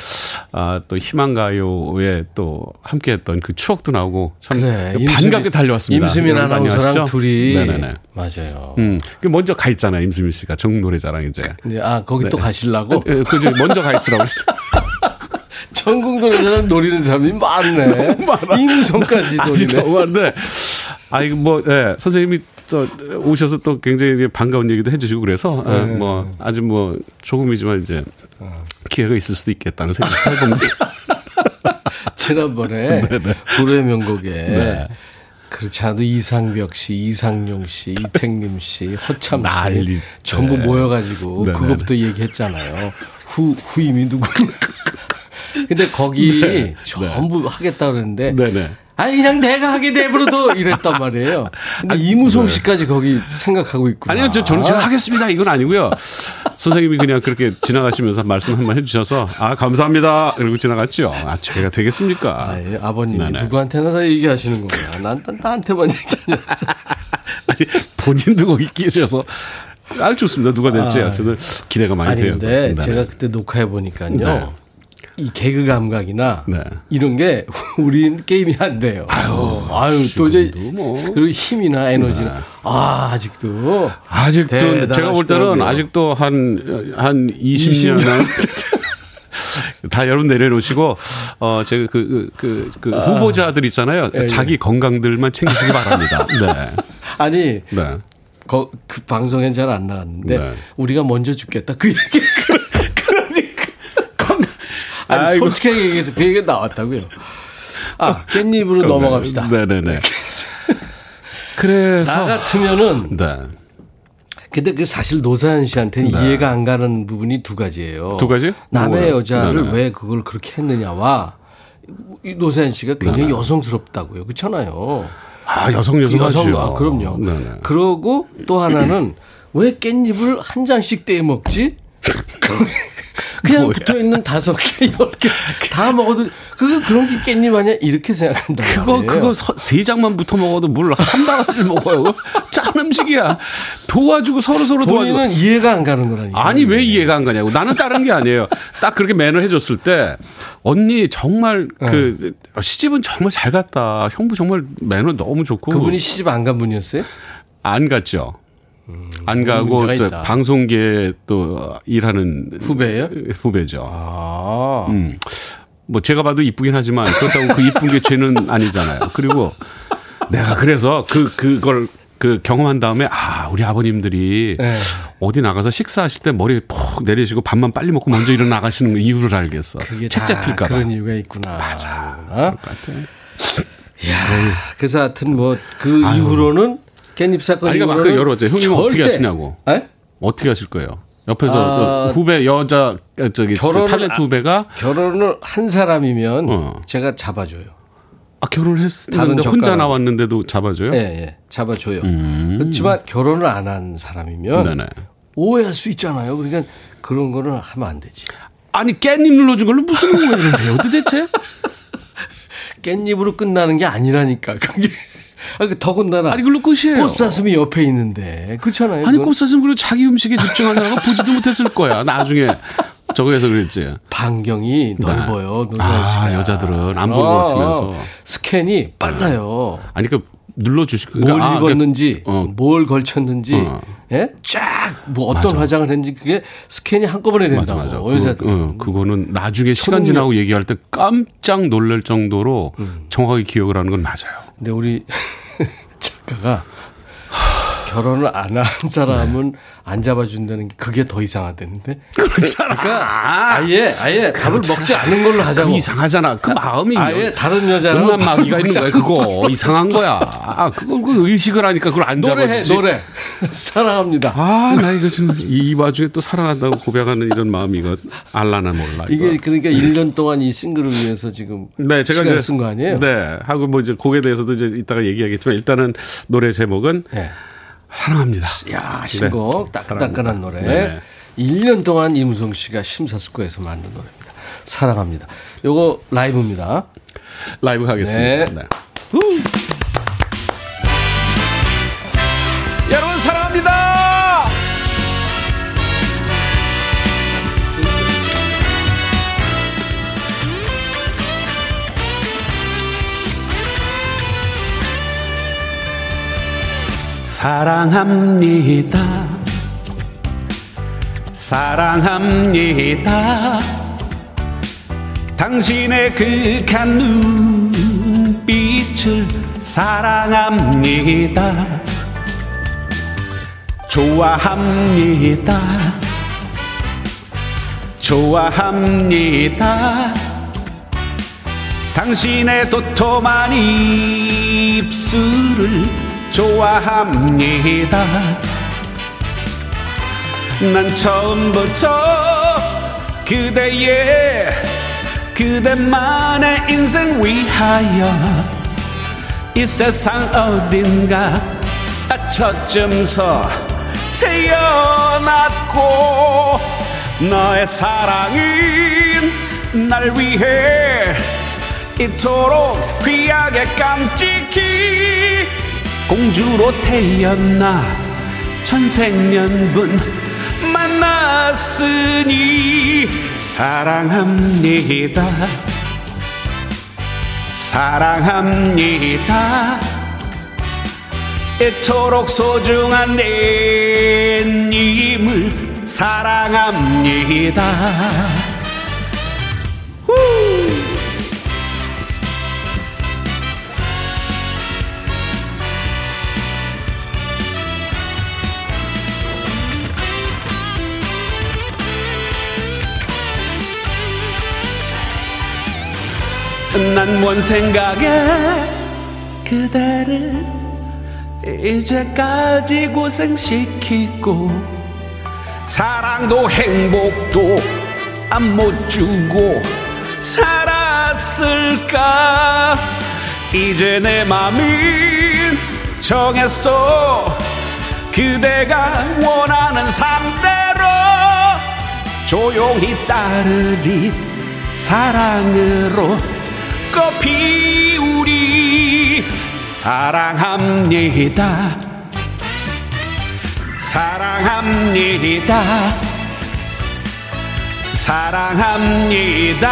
아, 또 희망가요에 또 함께 했던 그 추억도 나오고 참 그래. 반갑게 달려왔습니다. 임수민 아나운서랑? 둘이 네네네. 맞아요. 음. 그 먼저 가 있잖아요. 임수민 씨가 전국 노래자랑 이제. 아 거기 또 가시려고 예, 그 먼저 가 있으라고 했어. *laughs* 전국 노래자랑 노리는 사람이 많네. *laughs* 임성까지 노리네. 너무 많은데 아 이거 뭐 예, 선생님이 또 오셔서 또 굉장히 반가운 얘기도 해주시고 그래서 예, 네. 뭐 아주 뭐 조금이지만 이제 기회가 있을 수도 있겠다는 생각 해봅니다. *laughs* 지난번에 *laughs* 불후의 명곡에 네. 그렇지 않아도 이상벽 씨, 이상용 씨, 이택림 씨, 허참 씨 난리. 전부 네. 모여가지고 네네네. 그것부터 얘기했잖아요. 후 후임이 누구냐. 근데 거기 *laughs* 네. 전부 하겠다 그랬는데 네네. 아니 그냥 내가 하게 내버려둬 이랬단 *laughs* 말이에요. 근데 이무송 씨까지 거기 생각하고. 네. 아니요, 저, 저는 제가 하겠습니다. 이건 아니고요. *laughs* 선생님이 그냥 그렇게 지나가시면서 말씀 한번 해주셔서, 아, 감사합니다. 그리고 지나갔죠. 아, 제가 되겠습니까? 아, 예, 아버님이 네네. 누구한테나 다 얘기하시는 거야. 난, 난 나한테만 얘기하셔서. 아니, 본인도 거기 끼셔서. 아, 좋습니다. 누가 될지. 아, 어쨌든 기대가 많이 아니 돼요. 근데 네. 제가 그때 녹화해 보니까요. 네. 이 개그 감각이나 네. 이런 게 *laughs* 우린 게임이 안 돼요. 아유, 아유 도저히 뭐. 그리고 힘이나 에너지나 아 아직도 아직도 제가 볼 때는. 아직도 한, 한 20년. 20년. *laughs* 다 여러분 내려놓으시고, 어, 제가 그, 그, 그, 그 후보자들 있잖아요. 예, 예. 자기 건강들만 챙기시기 바랍니다. *laughs* 네. 아니 네. 거, 그 방송엔 잘 안 나갔는데 네. 우리가 먼저 죽겠다 그 얘기 아니 아이고. 솔직하게 얘기해서 그 얘기가 나왔다고요. 아 깻잎으로 넘어갑시다. 네네네. *laughs* 그래서. 나 같으면은 네. 근데 그 사실 노사연 씨한테는 네. 이해가 안 가는 부분이 두 가지예요. 두 가지? 남의 뭐예요? 여자를 네네. 왜 그걸 그렇게 했느냐와 이 노사연 씨가 굉장히 네네. 여성스럽다고요. 그렇잖아요. 아, 여성, 여성 하죠. 아, 그럼요. 네네. 그러고 또 하나는 왜 깻잎을 한 장씩 떼 먹지? *laughs* 그냥 뭐야. 붙어 있는 다섯 개, *laughs* 열 개 다 먹어도 그거 그런 게 깻잎 아니야? 이렇게 생각한다. 그거, 그거 서- 세 장만 붙어 먹어도 물한 바가지를 *laughs* 먹어요. 짠 음식이야. 도와주고 서로 서로 도와주고. 본인은 이해가 안 가는 거라니까. 아니 왜 이해가 안 가냐고 나는 다른 게 아니에요 딱 그렇게 매너 해줬을 때 언니 정말 그 시집은 정말 잘 갔다 형부 정말 매너 너무 좋고 그분이 시집 안 간 분이었어요? 안 갔죠 안 가고 또 있다. 방송계에 또 일하는 후배예요? 후배죠 아. 음. 뭐 제가 봐도 이쁘긴 하지만 그렇다고 그 이쁜 게 죄는 *laughs* 아니잖아요 그리고 내가 그래서 그 그걸 그 경험한 다음에 아 우리 아버님들이 네. 어디 나가서 식사하실 때 머리 푹 내리시고 밥만 빨리 먹고 먼저 일어나 나가시는 거 이유를 알겠어. 그게 책다 잡힐까 봐. 그런 이유가 있구나. 맞아. 그럴 것 같아. 야, 그래서 하여튼 뭐 그. 이후로는 깻잎 사건 아니, 그러니까 아까 열어봤죠. 형님은 어떻게 절대- 하시냐고. 에? 어떻게 하실 거예요? 옆에서 아, 후배 여자 어, 저기 결혼을 탤런트 아- 후배가 결혼을 한 사람이면 어. 제가 잡아줘요. 아, 결혼을 했는데 혼자. 나왔는데도 잡아줘요? 예, 예. 잡아줘요. 음. 그렇지만 결혼을 안 한 사람이면 네네. 오해할 수 있잖아요. 그러니까 그런 거는 하면 안 되지. 아니 깻잎 눌러준 걸로 무슨 오해를 해요 도대체? *laughs* 깻잎으로 끝나는 게 아니라니까. 그게 아, 그 더군다나 아니 그걸로 끝이에요. 꽃사슴이 옆에 있는데 그렇잖아요. 아니 그건 꽃사슴 그리고 자기 음식에 집중하느라고 보지도 못했을 거야. 나중에 저거에서 그랬지. 반경이 넓어요. 노사연 아. 여자들은 안 보는 것 같으면서. 스캔이 빨라요. 아니 그 눌러주실 거뭘 아, 입었는지, 어. 뭘 걸쳤는지, 어. 예? 쫙, 뭐 어떤 맞아. 화장을 했는지 그게 스캔이 한꺼번에 맞아 된다고. 맞아. 여자들. 그, 어, 그거는 나중에 시간. 지나고 얘기할 때 깜짝 놀랄 정도로 정확하게 기억을 하는 건 맞아요. 근데 우리 *laughs* 작가가 결혼을 안 한 사람은 네. 안 잡아준다는 게 그게 더 이상하다는데. 그렇잖아. 그러니까 아예 아예 밥을 먹지 않는 걸로 하자고. 이상하잖아. 그 마음이 아예 다른 여자랑 음란 마귀가 있는 거야. 그거 *laughs* 이상한 거야. 아, 그걸 그 의식을 하니까 그걸 안 노래해 잡아주지. 노래 *laughs* 사랑합니다. 아, 나 이거 지금 이 와중에 또 사랑한다고 고백하는 이런 마음이 이거 알라나 몰라. 이거. 이게 그러니까 1년 동안 이 싱글을 위해서 지금 네, 제가 이제 쓴 거 아니에요? 네, 하고 뭐 이제 곡에 대해서도 이제 이따가 얘기하겠지만 일단은 노래 제목은 네. 사랑합니다. 야, 신곡 네, 따끈따끈한. 노래. 네. 1년 동안 이무성 씨가 심사숙고해서 만든 노래입니다. 사랑합니다. 요거 라이브입니다. 라이브 하겠습니다. 네. 네. 사랑합니다. 사랑합니다. 당신의 그간 눈빛을 사랑합니다. 좋아합니다. 좋아합니다. 당신의 도톰한 입술을 좋아합니다. 난 처음부터 그대의 그대만의 인생 위하여 이 세상 어딘가 저쯤서 태어났고 너의 사랑은 날 위해 이토록 귀하게 깜찍히 공주로 태어나 천생연분 만났으니 사랑합니다. 사랑합니다. 이토록 소중한 내 님을 사랑합니다. 난 뭔 생각에 그대를 이제까지 고생시키고 사랑도 행복도 안 못 주고 살았을까? 이제 내 맘이 정했어. 그대가 원하는 상대로 조용히 따르리 사랑으로 꽃 피우리 사랑합니다. 사랑합니다. 사랑합니다.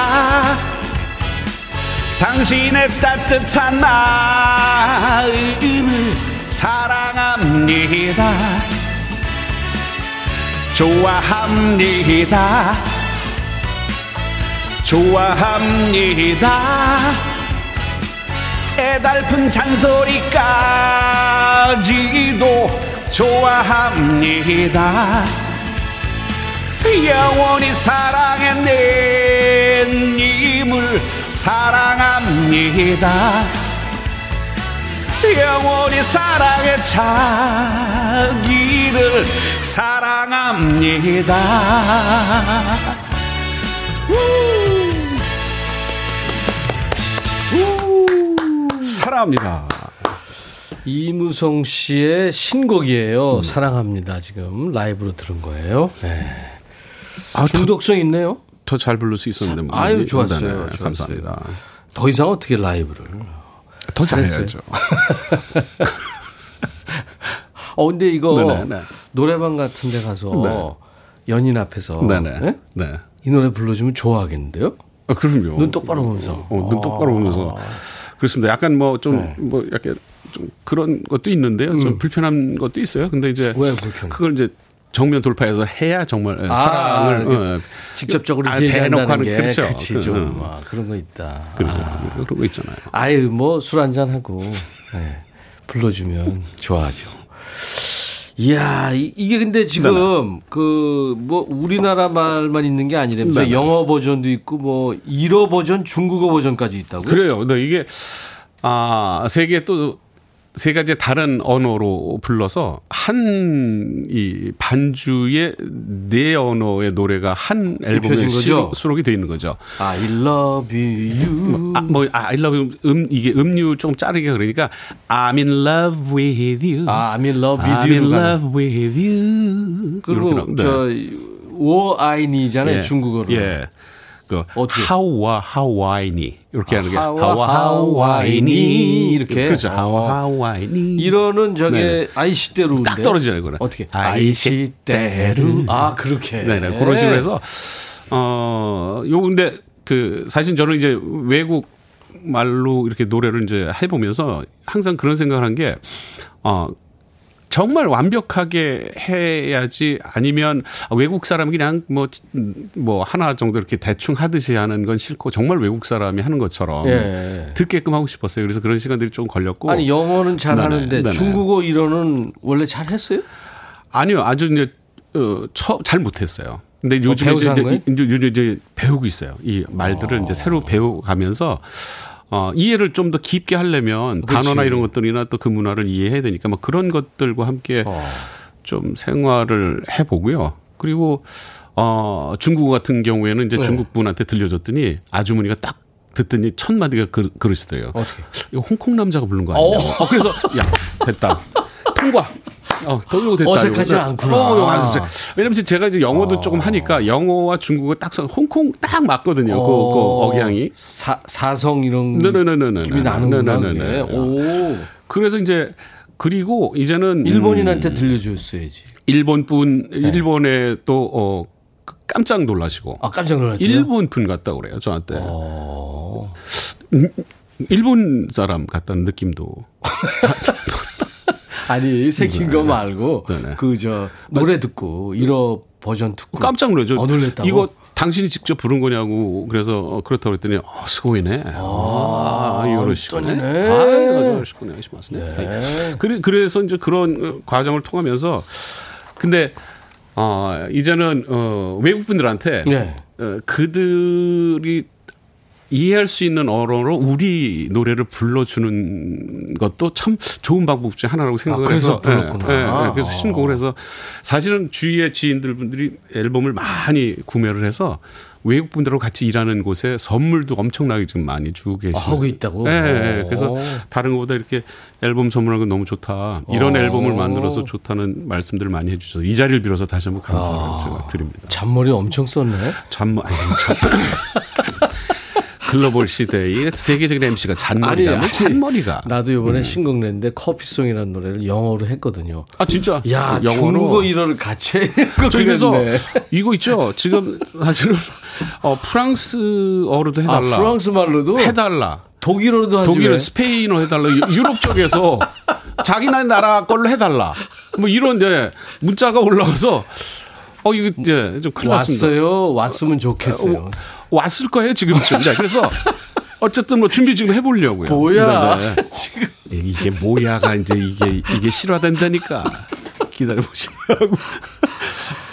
당신의 따뜻한 마음을 사랑합니다. 좋아합니다 좋아합니다. 애달픈 잔소리까지도 좋아합니다. 영원히 사랑해 내 님을 사랑합니다. 영원히 사랑해 자기를 사랑합니다 사랑합니다. 이무성 씨의 신곡이에요. 사랑합니다. 지금 라이브로 들은 거예요. 네. 아, 중독성 있네요. 더 잘 부를 수 있었는데. 뭐. 아유, 좋았어요. 네, 좋았어요. 감사합니다. 더 이상 어떻게 라이브를. 더. 잘해야죠. *laughs* 어, 근데 이거 네네, 네. 노래방 같은 데 가서 네. 연인 앞에서. 네? 네. 이 노래 불러주면 좋아하겠는데요? 아, 그럼요. 눈 똑바로 보면서. 어, 눈 똑바로 보면서. 그렇습니다. 약간 뭐 좀, 네. 뭐, 약간 좀 그런 것도 있는데요. 좀 불편한 것도 있어요. 근데 이제. 음. 그걸 이제 정면 돌파해서 해야 정말 아, 사랑을 이렇게 어, 직접적으로 아, 대놓고 하는 게 그렇죠. 그치, 그, 좀 음. 아, 그런 거 있다. 그런, 아. 거, 그런 거 있잖아요. 아유 뭐 술 한잔 하고 네, 불러주면 좋아하죠. 이야 이, 게 근데 지금 그 뭐 우리나라 말만 있는 게 아니라면서 네네. 영어 버전도 있고 뭐 일어 버전, 중국어 버전까지 있다고요? 그래요. 근데 이게 아 세계 또 세 가지 다른 언어로 불러서 한 이 반주의 네 언어의 노래가 한 앨범에? 수록, 수록이 돼 있는 거죠. I love you. 아, 뭐, 아, I love you. 음, 이게 음류 좀 자르게 그러니까 I'm in love with you. 아, I'm in love with I'm in you. love with you. 그리고. 저 워아이니잖아요 예. 중국어로. 예. 그 어떻게? 하와 하와이니 이렇게 하는 게 하와, 하와이니 이렇게? 그렇죠. 어. 하와 하와이니 이런은 저게 네네. 아이시대로 딱 떨어지잖아요, 그거는. 어떻게? 아이시대로. 아 그렇게. 네네 그런 식으로 해서 어요 근데 그 사실 저는 이제 외국 말로 이렇게 노래를 이제 해보면서 항상 그런 생각을 한 게 어. 정말 완벽하게 해야지 아니면 외국 사람 그냥 뭐, 뭐 하나 정도 이렇게 대충 하듯이 하는 건 싫고 정말 외국 사람이 하는 것처럼 예. 듣게끔 하고 싶었어요. 그래서 그런 시간들이 좀 걸렸고. 아니 영어는 잘 네네, 하는데 네네. 중국어 일어는 원래 잘 했어요? 아니요, 아주 이제 어, 처, 잘 못했어요. 근데 요즘에 배워서 이제? 이제, 이제, 이제 배우고 있어요. 이 말들을 이제 새로 배워가면서 어, 이해를 좀 더 깊게 하려면 그렇지. 단어나 이런 것들이나 또 그 문화를 이해해야 되니까 뭐 그런 것들과 함께 어. 좀 생활을 해보고요. 그리고 어, 중국어 같은 경우에는 이제 네. 중국 분한테 들려줬더니 아주머니가 딱 듣더니 첫 마디가 그, 그러시더래요. 어떻게? 이거 홍콩 남자가 부른 거 아니냐. 어, 그래서 야 됐다. 통과. 어, 더 이거 됐다. 어색하지 이거. 않구나. 어, 제- 왜냐면 제가 이제 영어도 조금 하니까 영어와 중국어 딱 서- 홍콩 딱 맞거든요. 그, 그 어향이. 사, 사성 이런 네네네네네. 느낌이 나는구나. 네네네네. 그게. 오. 그래서 이제 그리고 이제는 일본인한테 들려줬어야지. 일본 분 일본에 또 어, 깜짝 놀라시고. 아 깜짝 놀랐대요. 일본 분 같다 그래요 저한테. 어. 음, 일본 사람 같다는 느낌도. *laughs* 아니 새긴 거 말고 네네. 그저 노래 듣고 1호 버전 듣고 깜짝 놀라죠. 어, 놀랬다고? 이거 당신이 직접 부른 거냐고 그래서 어, 그렇다고 그랬더니 아, 스고이네. 아, 있네. 아, 이러시구네. 하시마스네. 그래, 그래서 이제 그런 과정을 통하면서 근데 어, 이제는 어, 외국 분들한테 네. 어, 그들이 이해할 수 있는 언어로 우리 노래를 불러주는 것도 참 좋은 방법 중에 하나라고 생각을 아, 그래서 해서 불렀구나. 예, 예, 예. 그래서 아. 신곡을 해서 사실은 주위의 지인들 분들이 앨범을 많이 구매를 해서 외국 분들하고 같이 일하는 곳에 선물도 엄청나게 지금 많이 주고 계시고 아, 하고 있다고? 예, 예. 오. 그래서 다른 것보다 이렇게 앨범 선물하는 건 너무 좋다. 이런 오. 앨범을 만들어서 좋다는 말씀들을 많이 해주셔서 이 자리를 빌어서 다시 한번 감사를 아. 제가 드립니다. 잔머리 엄청 썼네. 잔머 참. *laughs* 글로벌 시대의 세계적인 MC가 잔머리가 뭐 잔머리가 나도 이번에 신곡 냈는데 커피송이라는 노래를 영어로 했거든요. 아 진짜 야 영어로? 중국어 일어를 같이 *laughs* 그래서. 이거 있죠. 지금 사실은 어, 프랑스어로도 해달라. 아, 프랑스 말로도 해달라. 독일어로도 하지 독일 왜? 스페인어 해달라. 유- 유럽 쪽에서 *laughs* 자기네 나라 걸로 해달라. 뭐 이런 이제 문자가 올라와서 어 이거 이제 좀 큰일 났습니다. 왔어요. 왔으면 좋겠어요. 어, 왔을 거예요 지금쯤. 네, 그래서 어쨌든 뭐 준비 지금 해보려고요. 뭐야 네, 네. *laughs* 지금 이게 뭐야가 이제 이게 이게 실화된다니까 기다려 보시라고.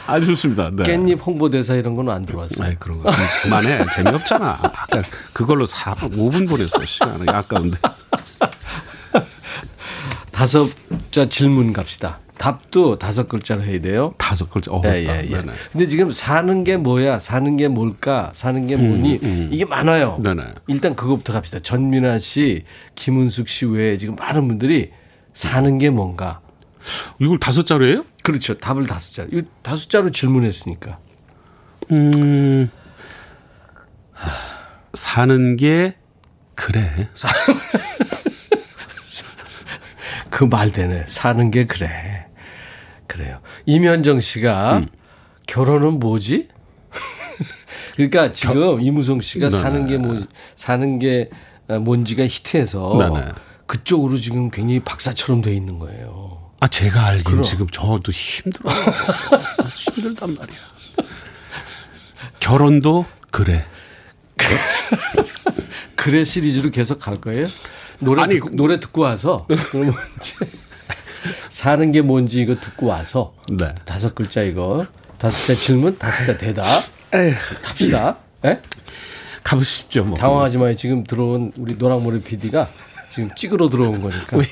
아주 좋습니다. 네. 깻잎 홍보대사 이런 건 안 들어왔어요. 아이 그런 거좀 그만해 재미없잖아. 아까 그걸로 4 5분 보냈어 시간이 아까운데. 다섯 자 질문 갑시다. 답도 다섯 글자로 해야 돼요. 다섯 글자. 어, 예, 예, 예. 근데 지금 사는 게 뭐야? 사는 게 뭘까? 사는 게 뭐니? 이게 많아요. 음, 네네. 일단 그거부터 갑시다. 전민아 씨, 김은숙 씨 외에 지금 많은 분들이 사는 게 뭔가? 이걸 다섯 자루예요? 그렇죠. 답을 다섯 자. 이 다섯 자로 질문했으니까. 음. 사는 게 그래. *laughs* 그 말 되네. 사는 게 그래. 그래요. 이면정 씨가 음. 결혼은 뭐지? *laughs* 그러니까 지금 이무송 씨가 네네. 사는 게 뭐, 사는 게 뭔지가 히트해서 네네. 그쪽으로 지금 굉장히 박사처럼 돼 있는 거예요. 아 제가 알기엔 그럼. 지금 저도 힘들어요. 힘들단 말이야. 결혼도 그래. *laughs* 그래 시리즈로 계속 갈 거예요? 노래 아니, 듣고, 노래 듣고 와서 *laughs* 그러면 사는 게 뭔지 이거 듣고 와서 네. 다섯 글자 이거 다섯 자 질문 다섯 자 대답 합시다. 예? 가보시죠. 뭐. 당황하지 마요. 지금 들어온 우리 노랑머리 PD가 지금 찍으러 들어온 거니까. 왜,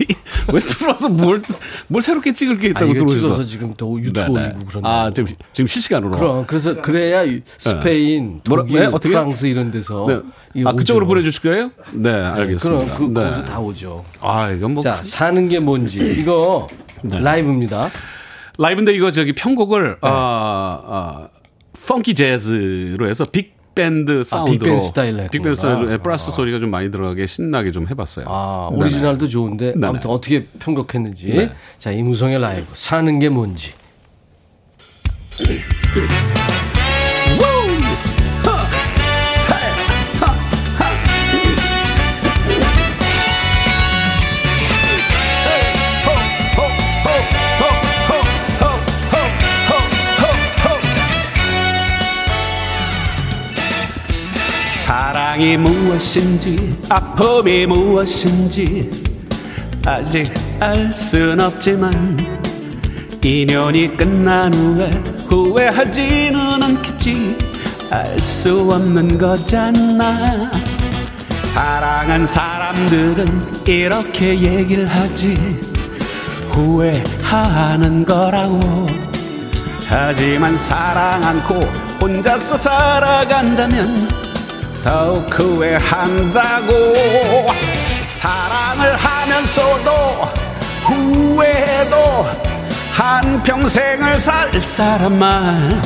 왜 들어와서 뭘, 뭘 새롭게 찍을 게 아, 있다고 들어오셔서. 찍어서 지금 또 유튜브 네네. 올리고 그런 아, 지금, 지금 실시간으로. 그럼 그래서 그래야 이 스페인, 뭐라- 독일, 네? 어떻게? 프랑스 이런 데서 네. 아, 그쪽으로. 보내주실 거예요? 네, 알겠습니다. 그럼 그 네. 거기서 다 오죠. 아, 이건 뭐. 자, 사는 게 뭔지 이거 네. 라이브입니다. 라이브인데 이거 저기 편곡을, 네. 아, 아, funky 재즈로 해서 big band sound로. big band 스타일로. big band 스타일로 예, 아. brass 소리가 좀 많이 들어가게 신나게 좀 해봤어요. 아. 오리지널도 좋은데 네네. 아무튼 어떻게 편곡했는지. 네. 자, 이무성의 라이브 사는 게 뭔지. 사랑이 무엇인지 아픔이 무엇인지 아직 알 순 없지만 인연이 끝난 후에 후회하지는 않겠지. 알 수 없는 거잖아. 사랑한 사람들은 이렇게 얘기를 하지. 후회하는 거라고. 하지만 사랑 않고 혼자서 살아간다면 더욱 후회한다고 사랑을 하면서도 후회해도 한평생을 살 사람만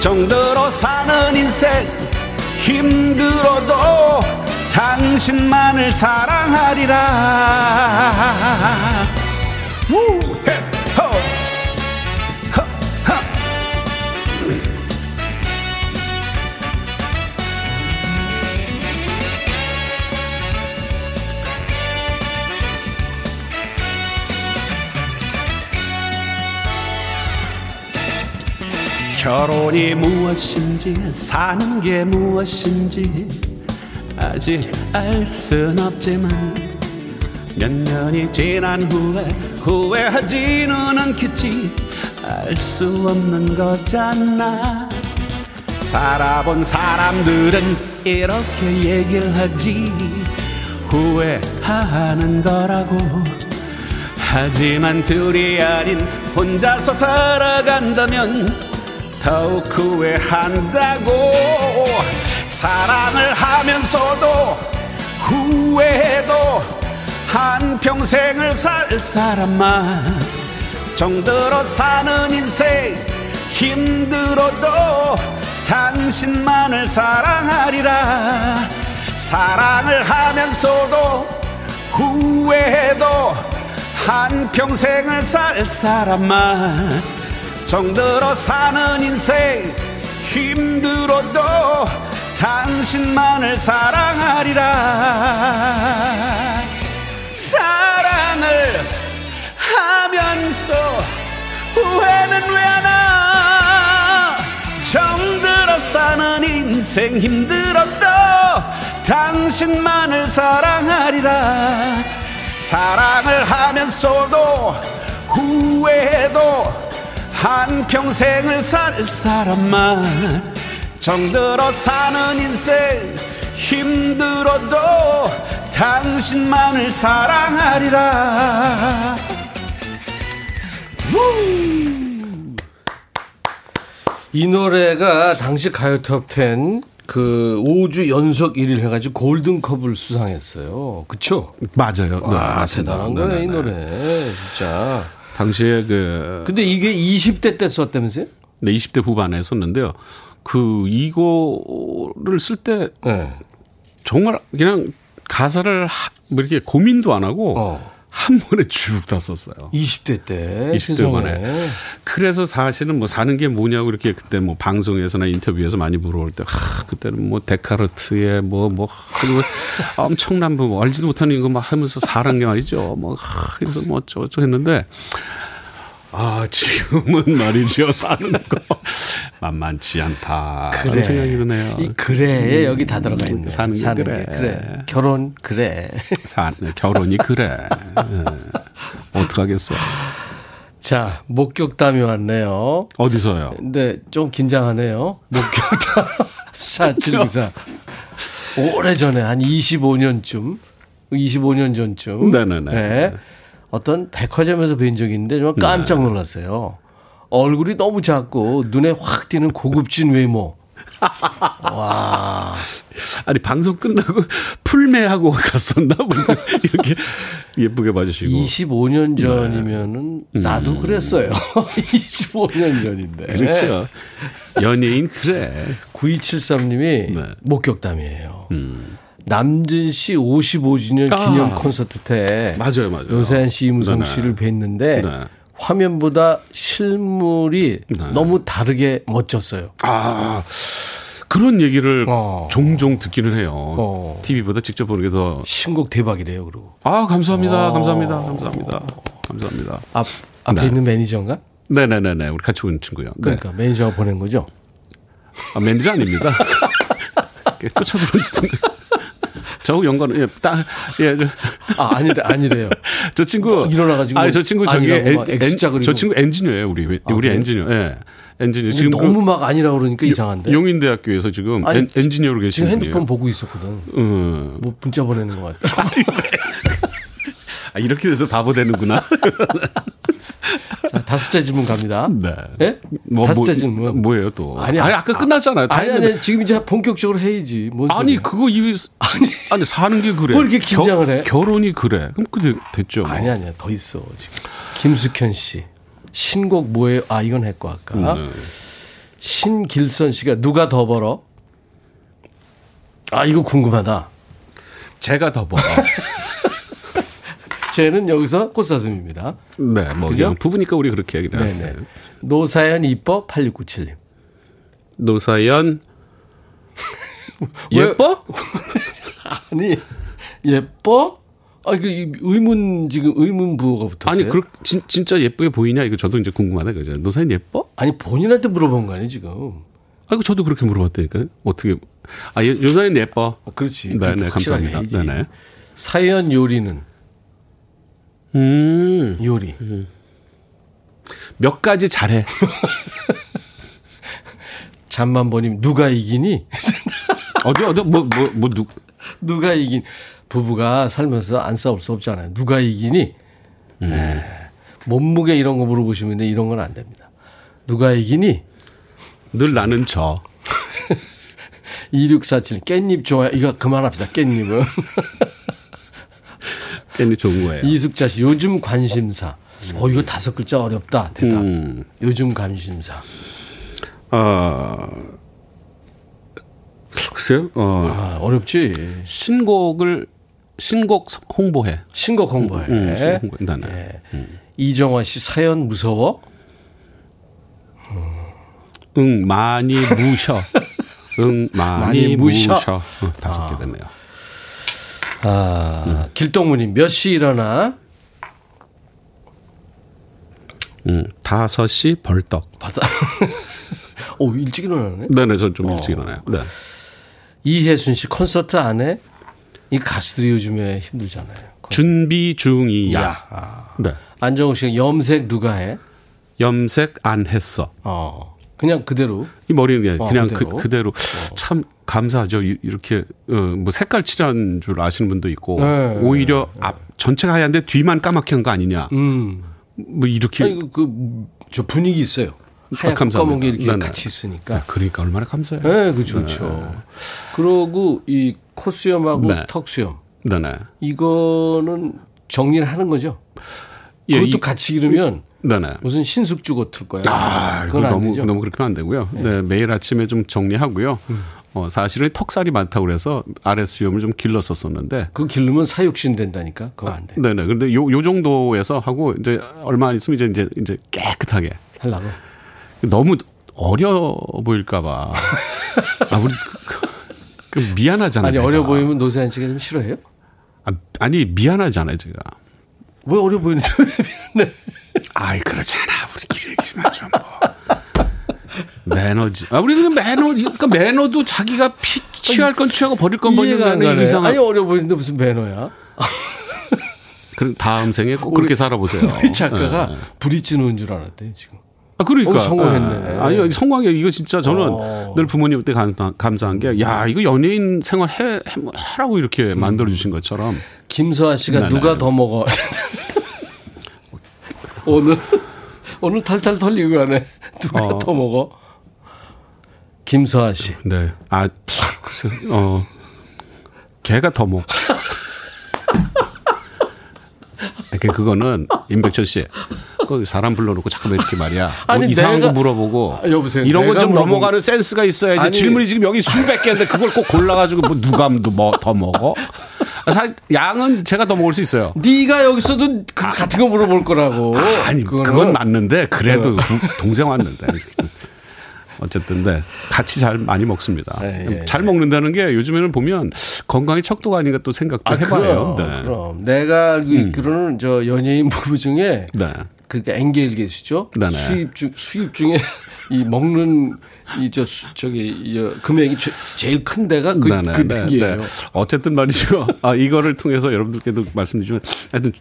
정들어 사는 인생 힘들어도 당신만을 사랑하리라 결혼이 무엇인지 사는 게 무엇인지 아직 알 순 없지만 몇 년이 지난 후에 후회하지는 않겠지. 알 수 없는 거잖아. 살아본 사람들은 이렇게 얘기를 하지. 후회하는 거라고. 하지만 둘이 아닌 혼자서 살아간다면 더욱 후회한다고 사랑을 하면서도 후회해도 한 평생을 살 사람만 정들어 사는 인생 힘들어도 당신만을 사랑하리라. 사랑을 하면서도 후회해도 한 평생을 살 사람만 정들어 사는 인생 힘들어도 당신만을 사랑하리라. 사랑을 하면서 후회는 왜 하나? 정들어 사는 인생 힘들어도 당신만을 사랑하리라. 사랑을 하면서도 후회도 한 평생을 살 사람만 정들어 사는 인생 힘들어도 당신만을 사랑하리라 이 노래가 당시 가요 톱10 그 5주 연속 1위를 해가지고 골든컵을 수상했어요. 그쵸? 맞아요. 네, 아, 맞습니다. 대단한 거예요, 이 네네네. 노래. 진짜. 당시에 그 근데 이게 20대 때 썼다면서요? 네, 20대 후반에 썼는데요. 그 이거를 쓸때 네. 정말 그냥 가사를 하, 뭐 이렇게 고민도 안 하고 어. 한 번에 쭉 다 썼어요. 20대 때. 20대 신성에. 만에. 그래서 사실은 뭐 사는 게 뭐냐고 이렇게 그때 뭐 방송에서나 인터뷰에서 많이 물어볼 때, 하, 그때는 뭐 데카르트의 뭐, 뭐, 그리고 *laughs* 엄청난 뭐 알지도 못하는 거막 하면서 사는 게 말이죠. 뭐, 하, 그래서 뭐 어쩌고저쩌고 했는데, 아, 지금은 *laughs* 말이죠. 사는 거 만만치 않다. 그런 생각이 드네요. 이 그래에 여기 다 들어가 있네. 사는 게 그래. 그래. 결혼 그래. 사, 결혼이 그래. 예. 어떡하겠어요. 자, 목격담이 왔네요. 어디서요? 근데 좀 긴장하네요. 목격담. 4794. *laughs* 오래 전에 한 25년쯤, 25년 전쯤. 네네네. 네. 어떤 백화점에서 뵌 적이 있는데 정말 깜짝 놀랐어요. 얼굴이 너무 작고 눈에 확 띄는 고급진 외모. *laughs* 와. 아니 방송 끝나고 *laughs* 풀매하고 갔었나 뭐 *laughs* 이렇게 예쁘게 봐주시고 25년 전이면은 나도 그랬어요. 25년 전인데. 네. 그렇죠 연예인 그래 9273님이 네. 목격담이에요. 음. 남진 씨 55주년 아. 기념 콘서트 때 맞아요 맞아요 노세한 씨, 이무송 네네. 씨를 뵀는데 네. 화면보다 실물이 네. 너무 다르게 멋졌어요. 아 그런 얘기를 어. 종종 듣기는 해요 어. TV보다 직접 보는 게 더 아 신곡 대박이래요, 그리고. 감사합니다 어. 감사합니다 감사합니다 감사합니다 앞, 앞에 네. 있는 매니저인가? 네네네네 우리 같이 온 친구요 네. 그러니까 매니저가 보낸 거죠. 아, 매니저 아닙니다 쫓아들어온 친구 저 연관은 예, 딱, 예, 저, 아, 아니래, 아니래요. *laughs* 저 친구 일어나가지고 아니 저 친구 저기 아니라고 엔, 막 X자 엔, 그리고. 저 친구 엔지니어예요 우리 우리 그래요? 엔지니어 예 엔지니어 지금 너무 그 막 아니라 그러니까 이상한데. 용인대학교에서 지금 아니, 엔, 엔지니어로 계신 지금 분이에요. 핸드폰 보고 있었거든. 음. 뭐 문자 보내는 것 같다. *laughs* 아, 이렇게 돼서 바보 되는구나. *laughs* 자, 다섯째 질문 갑니다. 네. 예? 뭐, 다섯째 뭐, 질문. 뭐예요 또? 아니, 아니, 아- 아까 끝났잖아요. 다 아니. 아니, 지금 이제 본격적으로 해야지. 뭔 아니, 소리야. 그거 이유 아니 아니 사는 게 그래. 뭐 이렇게 긴장을 해? 결혼이 그래. 그럼 그 됐죠. 뭐. 아니, 아니야. 더 있어, 지금. 김숙현 씨. 신곡 뭐예요? 아, 이건 했고, 아까. 네. 신길선 씨가 누가 더 벌어? 아, 이거 궁금하다. 제가 더 벌어. *laughs* 쟤는 여기서 꽃사슴입니다. 네, 뭐 그죠? 부부니까 우리 그렇게 얘기를 해요. 네네. 노사연 이뻐 8697님. 노사연 왜- 예뻐? *laughs* 아니 예뻐? 아 이거 이 의문 지금 의문 부호가 붙었어요. 아니 그 진, 진짜 예쁘게 보이냐 이거 저도 이제 궁금하다 그죠. 노사연 예뻐? 아니 본인한테 물어본 거 아니 지금? 아 이거 저도 그렇게 물어봤다니까요. 어떻게 아 예, 요사연 예뻐. 아, 그렇지. 네, 네, 감사합니다. 해야지. 네네. 사연 요리는 음. 요리. 몇 가지 잘해. *laughs* 잠만 보님 누가 이기니? *laughs* 어디 어디 뭐 뭐 뭐 누. 누가 이긴 부부가 살면서 안 싸울 수 없잖아요. 누가 이기니? 에, 몸무게 이런 거 물어보시면 돼. 이런 건 안 됩니다. 누가 이기니? 늘 나는 저. *laughs* 2647 깻잎 좋아요. 이거 그만합시다. 깻잎은. 괜히 좋은 거예요. 이숙자 씨 요즘 관심사. 어 이거 다섯 글자 어렵다. 대답. 음. 요즘 관심사. 아 글쎄요. 어 아, 어렵지. 신곡을 신곡 홍보해. 신곡 홍보해. 음, 신곡 홍보. 나는. 예. 이정화 씨 사연 무서워? 응 많이 무셔. *laughs* 응 많이, 많이 무셔. 무셔. 어, 다섯 개 됐네요. 아, 길동무님 몇 시 일어나? 응 다섯 시 벌떡. 받아. *laughs* 오 일찍 일어나네. 네네 저좀 일찍 일어나요. 네. 이혜순 씨 콘서트 안 해? 이 가수들이 요즘에 힘들잖아요. 준비 중이야. 야. 네. 안정우 씨가 염색 누가 해? 염색 안 했어. 어. 그냥 그대로. 이 머리는 그냥, 어, 그냥 그대로. 그, 그대로 참 감사하죠. 이- 이렇게 어, 뭐 색깔 칠한 줄 아시는 분도 있고 네. 오히려 앞 전체가 하얀데 뒤만 까맣게 한 거 아니냐. 음. 뭐 이렇게 아니 그저 분위기 있어요. 하얗고. 검은 게 이렇게 네네. 같이 있으니까. 그러니까 얼마나 감사해요. 네, 그렇죠. 그렇죠. 그러고 이 콧수염하고 네. 턱수염 네네. 이거는 정리를 하는 거죠. 예, 그것도 이- 같이 기르면 네네. 무슨 신숙주 같을 거예요. 아, 그건 안 너무 되죠. 너무 그렇게 하면 안 되고요. 네. 매일 아침에 좀 정리하고요. 음. 어, 사실은 턱살이 많다고 그래서 아래 수염을 좀 길렀었었는데 그 기르면 사육신 된다니까. 그거 안 돼. 네네. 근데 요, 요 정도에서 하고 이제 얼마 안 있으면 이제 이제, 이제 깨끗하게 하려고. 너무 어려 보일까봐. 아, 우리 그, 그 미안하잖아요. 아니 내가. 어려 보이면 노세한 씨가 좀 싫어해요? 아, 아니 미안하잖아요, 제가. 왜 어려 보이는데 왜 미안해? 아이 그렇잖아. 우리끼리 얘기지만 좀 뭐. 매너지. 아, 우리 그 매너, 그러니까 매너도 자기가 피, 취할 건 취하고 버릴 건 버리는 가네. 이상한. 아니 어려 보이는데 무슨 매너야? 그럼 다음 생에 꼭 그렇게 살아보세요. 우리 작가가 예. 브릿지 넣은 줄 알았대 지금. 아, 그러니까. 어, 성공했네. 예. 아니, 성공한 게 이거 진짜 저는 어. 늘 부모님한테 감, 감사한 게, 야, 이거 연예인 생활 해, 해 하라고 이렇게 만들어주신 것처럼. 김서아 씨가 네, 누가 네. 더 먹어? *laughs* 오늘 오늘 탈탈 털리고 가네. 누가 어. 더 먹어? 김서아 씨. 네. 아, 어, 개가 더 먹. 이렇게 그거는 임백천 씨, 그 사람 불러놓고 잠깐만 이렇게 말이야. 뭐 아니, 이상한 내가- 거 물어보고 아, 여보세요. 이런 건 좀 넘어가는 센스가 있어야지. 아니. 질문이 지금 여기 수백 개인데 그걸 꼭 골라가지고 뭐 누가 뭐 더 먹어? 아, 사, 양은 제가 더 먹을 수 있어요. 네가 여기서도 그 같은 거 물어볼 거라고. 아, 그거는 그건 맞는데 그래도 두- 동생 왔는데 어쨌든 네 같이 잘 많이 먹습니다. 예, 예, 잘 먹는다는 게 요즘에는 보면 건강의 척도가 아닌가 또 생각도 아, 해봐요. 그럼, 네. 그럼 내가 알고 있기로는 저 연예인 부부 중에 네. 그렇게 앵겔 계시죠? 네네. 수입 중 수입 중에 *laughs* 이 먹는 이저 저기 이 금액이 제, 제일 큰 데가 그, 네네, 그 네, 댁이에요. 네. 어쨌든 말이죠. 아, 이거를 통해서 여러분들께도 말씀드리면 하여튼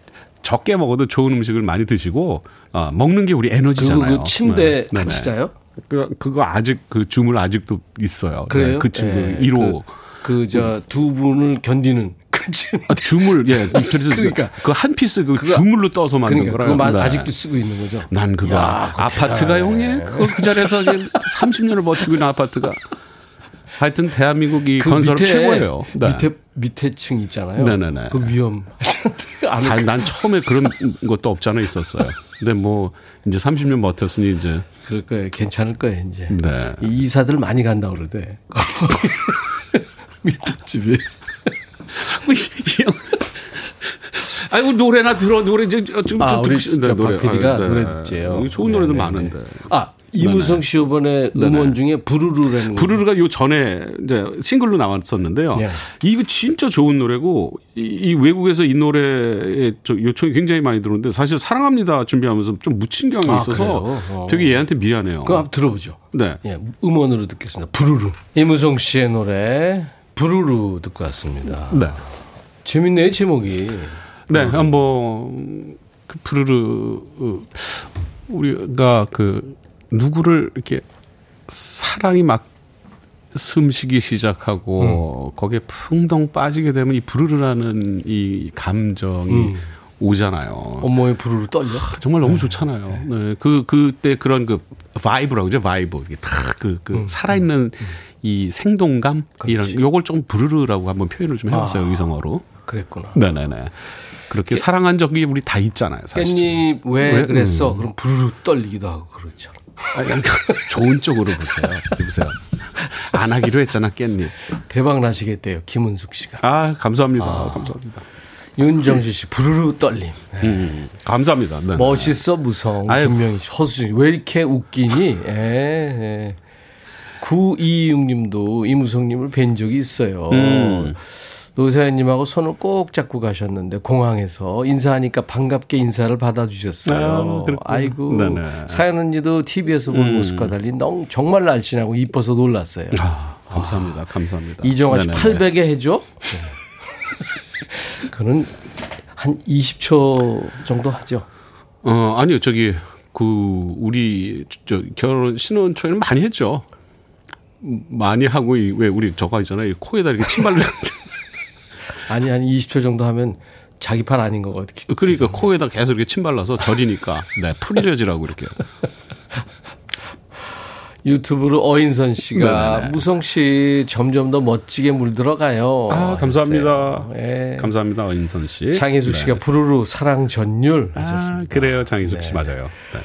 적게 먹어도 좋은 음식을 많이 드시고 아, 먹는 게 우리 에너지잖아요. 그리고 그 침대 네. 같이 네네. 자요? 그, 그거 아직 그 주물 아직도 있어요. 그래요? 네, 그 친구 예, 1호. 그 저 두 분을 견디는 그 침. 아, 주물, *laughs* 예. 그래서 그러니까. 그 한 피스 그 그거- 주물로 떠서 만든 그러니까 거라요. 그거 만- 네. 아직도 쓰고 있는 거죠. 난 그거 야, 그거 아파트가. 형이 그거 그 자리에서 지금 30년을 버티고 있는 아파트가 하여튼 대한민국이 그 건설 최고예요. 네. 밑에 밑에 층 있잖아요. 네네네. 그 위험. *laughs* 난 처음에 그런 것도 없잖아 있었어요. 근데 뭐 이제 30년 버텼으니 이제 그럴 거예요. 괜찮을 거예요, 이제. 네. 이 이사들 많이 간다 그러대. *laughs* 밑에 집이. 아이고 노래나 들어 노래 이제 지금 아, 듣고 싶- 진짜 네, 노래. 박 PD가 아, 네. 노래 듣지요. 좋은 노래도 네, 네, 많은데. 아, 이무성 씨 이번에 음원 중에 부르르라는 거. 부르르가 요 전에 이제 싱글로 나왔었는데요. 예. 이거 진짜 좋은 노래고 이, 이 외국에서 이 노래에 저 요청이 굉장히 많이 들어오는데 사실 사랑합니다 준비하면서 좀 묻힌 경향이 아, 있어서? 어. 되게 얘한테 미안해요. 그거 한번 들어보죠. 네. 예, 음원으로 듣겠습니다. 부르르. 이무성 씨의 노래 부르르 듣고 왔습니다. 네. 재밌네요, 제목이. 네, 한번 그 푸르르 어, 우리가 그 누구를 이렇게 사랑이 막 숨쉬기 시작하고 거기에 풍덩 빠지게 되면 이 부르르라는 이 감정이 음. 오잖아요. 온몸이 부르르 떨려. 정말 너무 좋잖아요. 네, 그 그때 그런 그 vibe라고 그죠, vibe. 이게 탁그 그 음. 살아있는 이 생동감 이런 요걸 좀 부르르라고 한번 표현을 좀 해봤어요 아. 의성어로. 그랬구나. 네네네. 그렇게 사랑한 적이 우리 다 있잖아요, 사실. 깻잎 왜, 왜? 그랬어? 음. 그럼 부르르 떨리기도 하고 그렇죠. 아, 그냥 좋은 쪽으로 보세요. 보세요. 안 하기로 했잖아, 깻잎. 대박 나시겠대요, 김은숙 씨가. 아, 감사합니다. 감사합니다. 윤정수 씨 부르르 떨림. 음, 감사합니다. 네. 멋있어 무성. 아유. 김명희 씨, 허수 씨. 왜 이렇게 웃기니? 예, 예. 926님도 이무성님을 뵌 적이 있어요. 음. 노사연님하고 손을 꼭 잡고 가셨는데 공항에서 인사하니까 반갑게 인사를 받아주셨어요. 아, 네네. 사연 언니도 TV에서 본 음. 모습과 달리 너무 정말 날씬하고 이뻐서 놀랐어요. 아, 감사합니다. 감사합니다. 이정아 씨 네네네. 800에 해줘? 그는 한 20초 정도 하죠. 어, 아니요. 저기 그 우리 저 결혼 신혼 초에는 많이 했죠. 음, 많이 하고 이- 왜 우리 저거 있잖아요. 이 코에다 이렇게 침 발라 *laughs* 아니 한 20초 정도 하면 자기 팔 아닌 거 어떻게? 그러니까 코에다 계속 이렇게 침 발라서 저리니까 네, 풀려지라고 이렇게. 유튜브로 어인선 씨가 네네네. 무성 씨 점점 더 멋지게 물들어가요. 아, 감사합니다. 했어요. 예. 감사합니다. 인선 씨. 장혜숙 네. 씨가 부르르 사랑 전율 아, 하셨습니다. 그래요. 장희숙 씨 네. 맞아요. 네.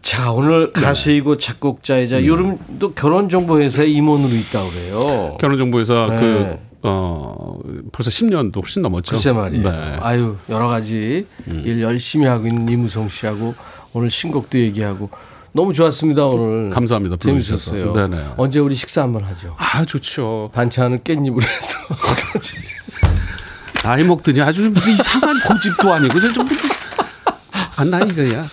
자 오늘 가수이고 작곡자이자 음. 요즘도 결혼정보회사에 임원으로 있다고 그래요. 결혼정보회사 네. 그, 어, 벌써 10년도 훨씬 넘었죠. 글쎄 말이에요. 네. 아유 여러 가지 일 열심히 하고 있는 이무성 씨하고 오늘 신곡도 얘기하고 너무 좋았습니다 오늘. 감사합니다. 재밌었어요. 네네. 언제 우리 식사 한번 하죠. 아, 좋죠. 반찬은 깻잎으로 해서. *laughs* 나이 먹더니 아주 무슨 이상한 고집도 아니고, 좀, 안 나이 거야.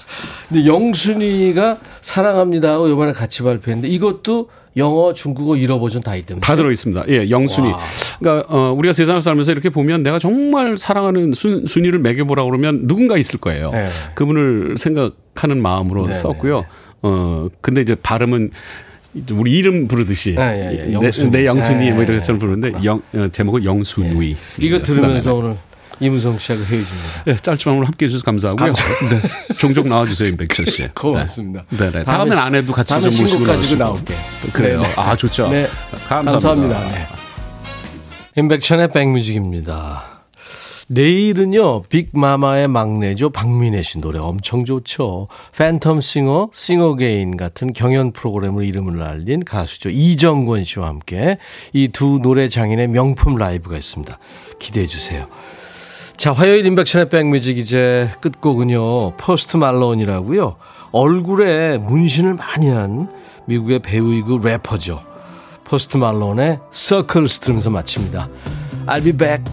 근데 영순이가 사랑합니다 하고 이번에 같이 발표했는데 이것도 영어, 중국어, 일어 버전 다 있답니다. 다 들어 있습니다. 예, 영순이. 와. 그러니까, 어, 우리가 세상을 살면서 이렇게 보면 내가 정말 사랑하는 순, 순위를 매겨보라 그러면 누군가 있을 거예요. 네. 그분을 생각하는 마음으로 네, 썼고요. 어, 근데 이제 발음은 우리 이름 부르듯이 네, 예, 예, 내, 영순이. 내 영순이 뭐 네. 이렇게 부르는데 영, 어, 제목은 영순위. 이거 들으면서 네, 네. 오늘 이무성 씨하고 헤어집니다. 네, 짧지만 오늘 함께 해주셔서 감사하고요. 네, 종종 나와주세요, 임백철 씨. *laughs* 고맙습니다. 네, 네. 다음엔 아내도 같이 좀 모시고 가지고. 나올게. 그래요. 네, 네. 아, 좋죠. 네. 감사합니다. 감사합니다. 네. 임백천의 백뮤직입니다. 내일은요, 빅마마의 막내죠. 박민혜 씨 노래 엄청 좋죠. 팬텀 싱어, 싱어게인 같은 경연 프로그램으로 이름을 알린 가수죠. 이정권 씨와 함께 이 두 노래 장인의 명품 라이브가 있습니다. 기대해 주세요. 자, 화요일 임백천의 백뮤직 이제 끝곡은요, 포스트 말론이라고요. 얼굴에 문신을 많이 한 미국의 배우이고 래퍼죠. 포스트 말론의 Circles 들으면서 마칩니다. I'll be back.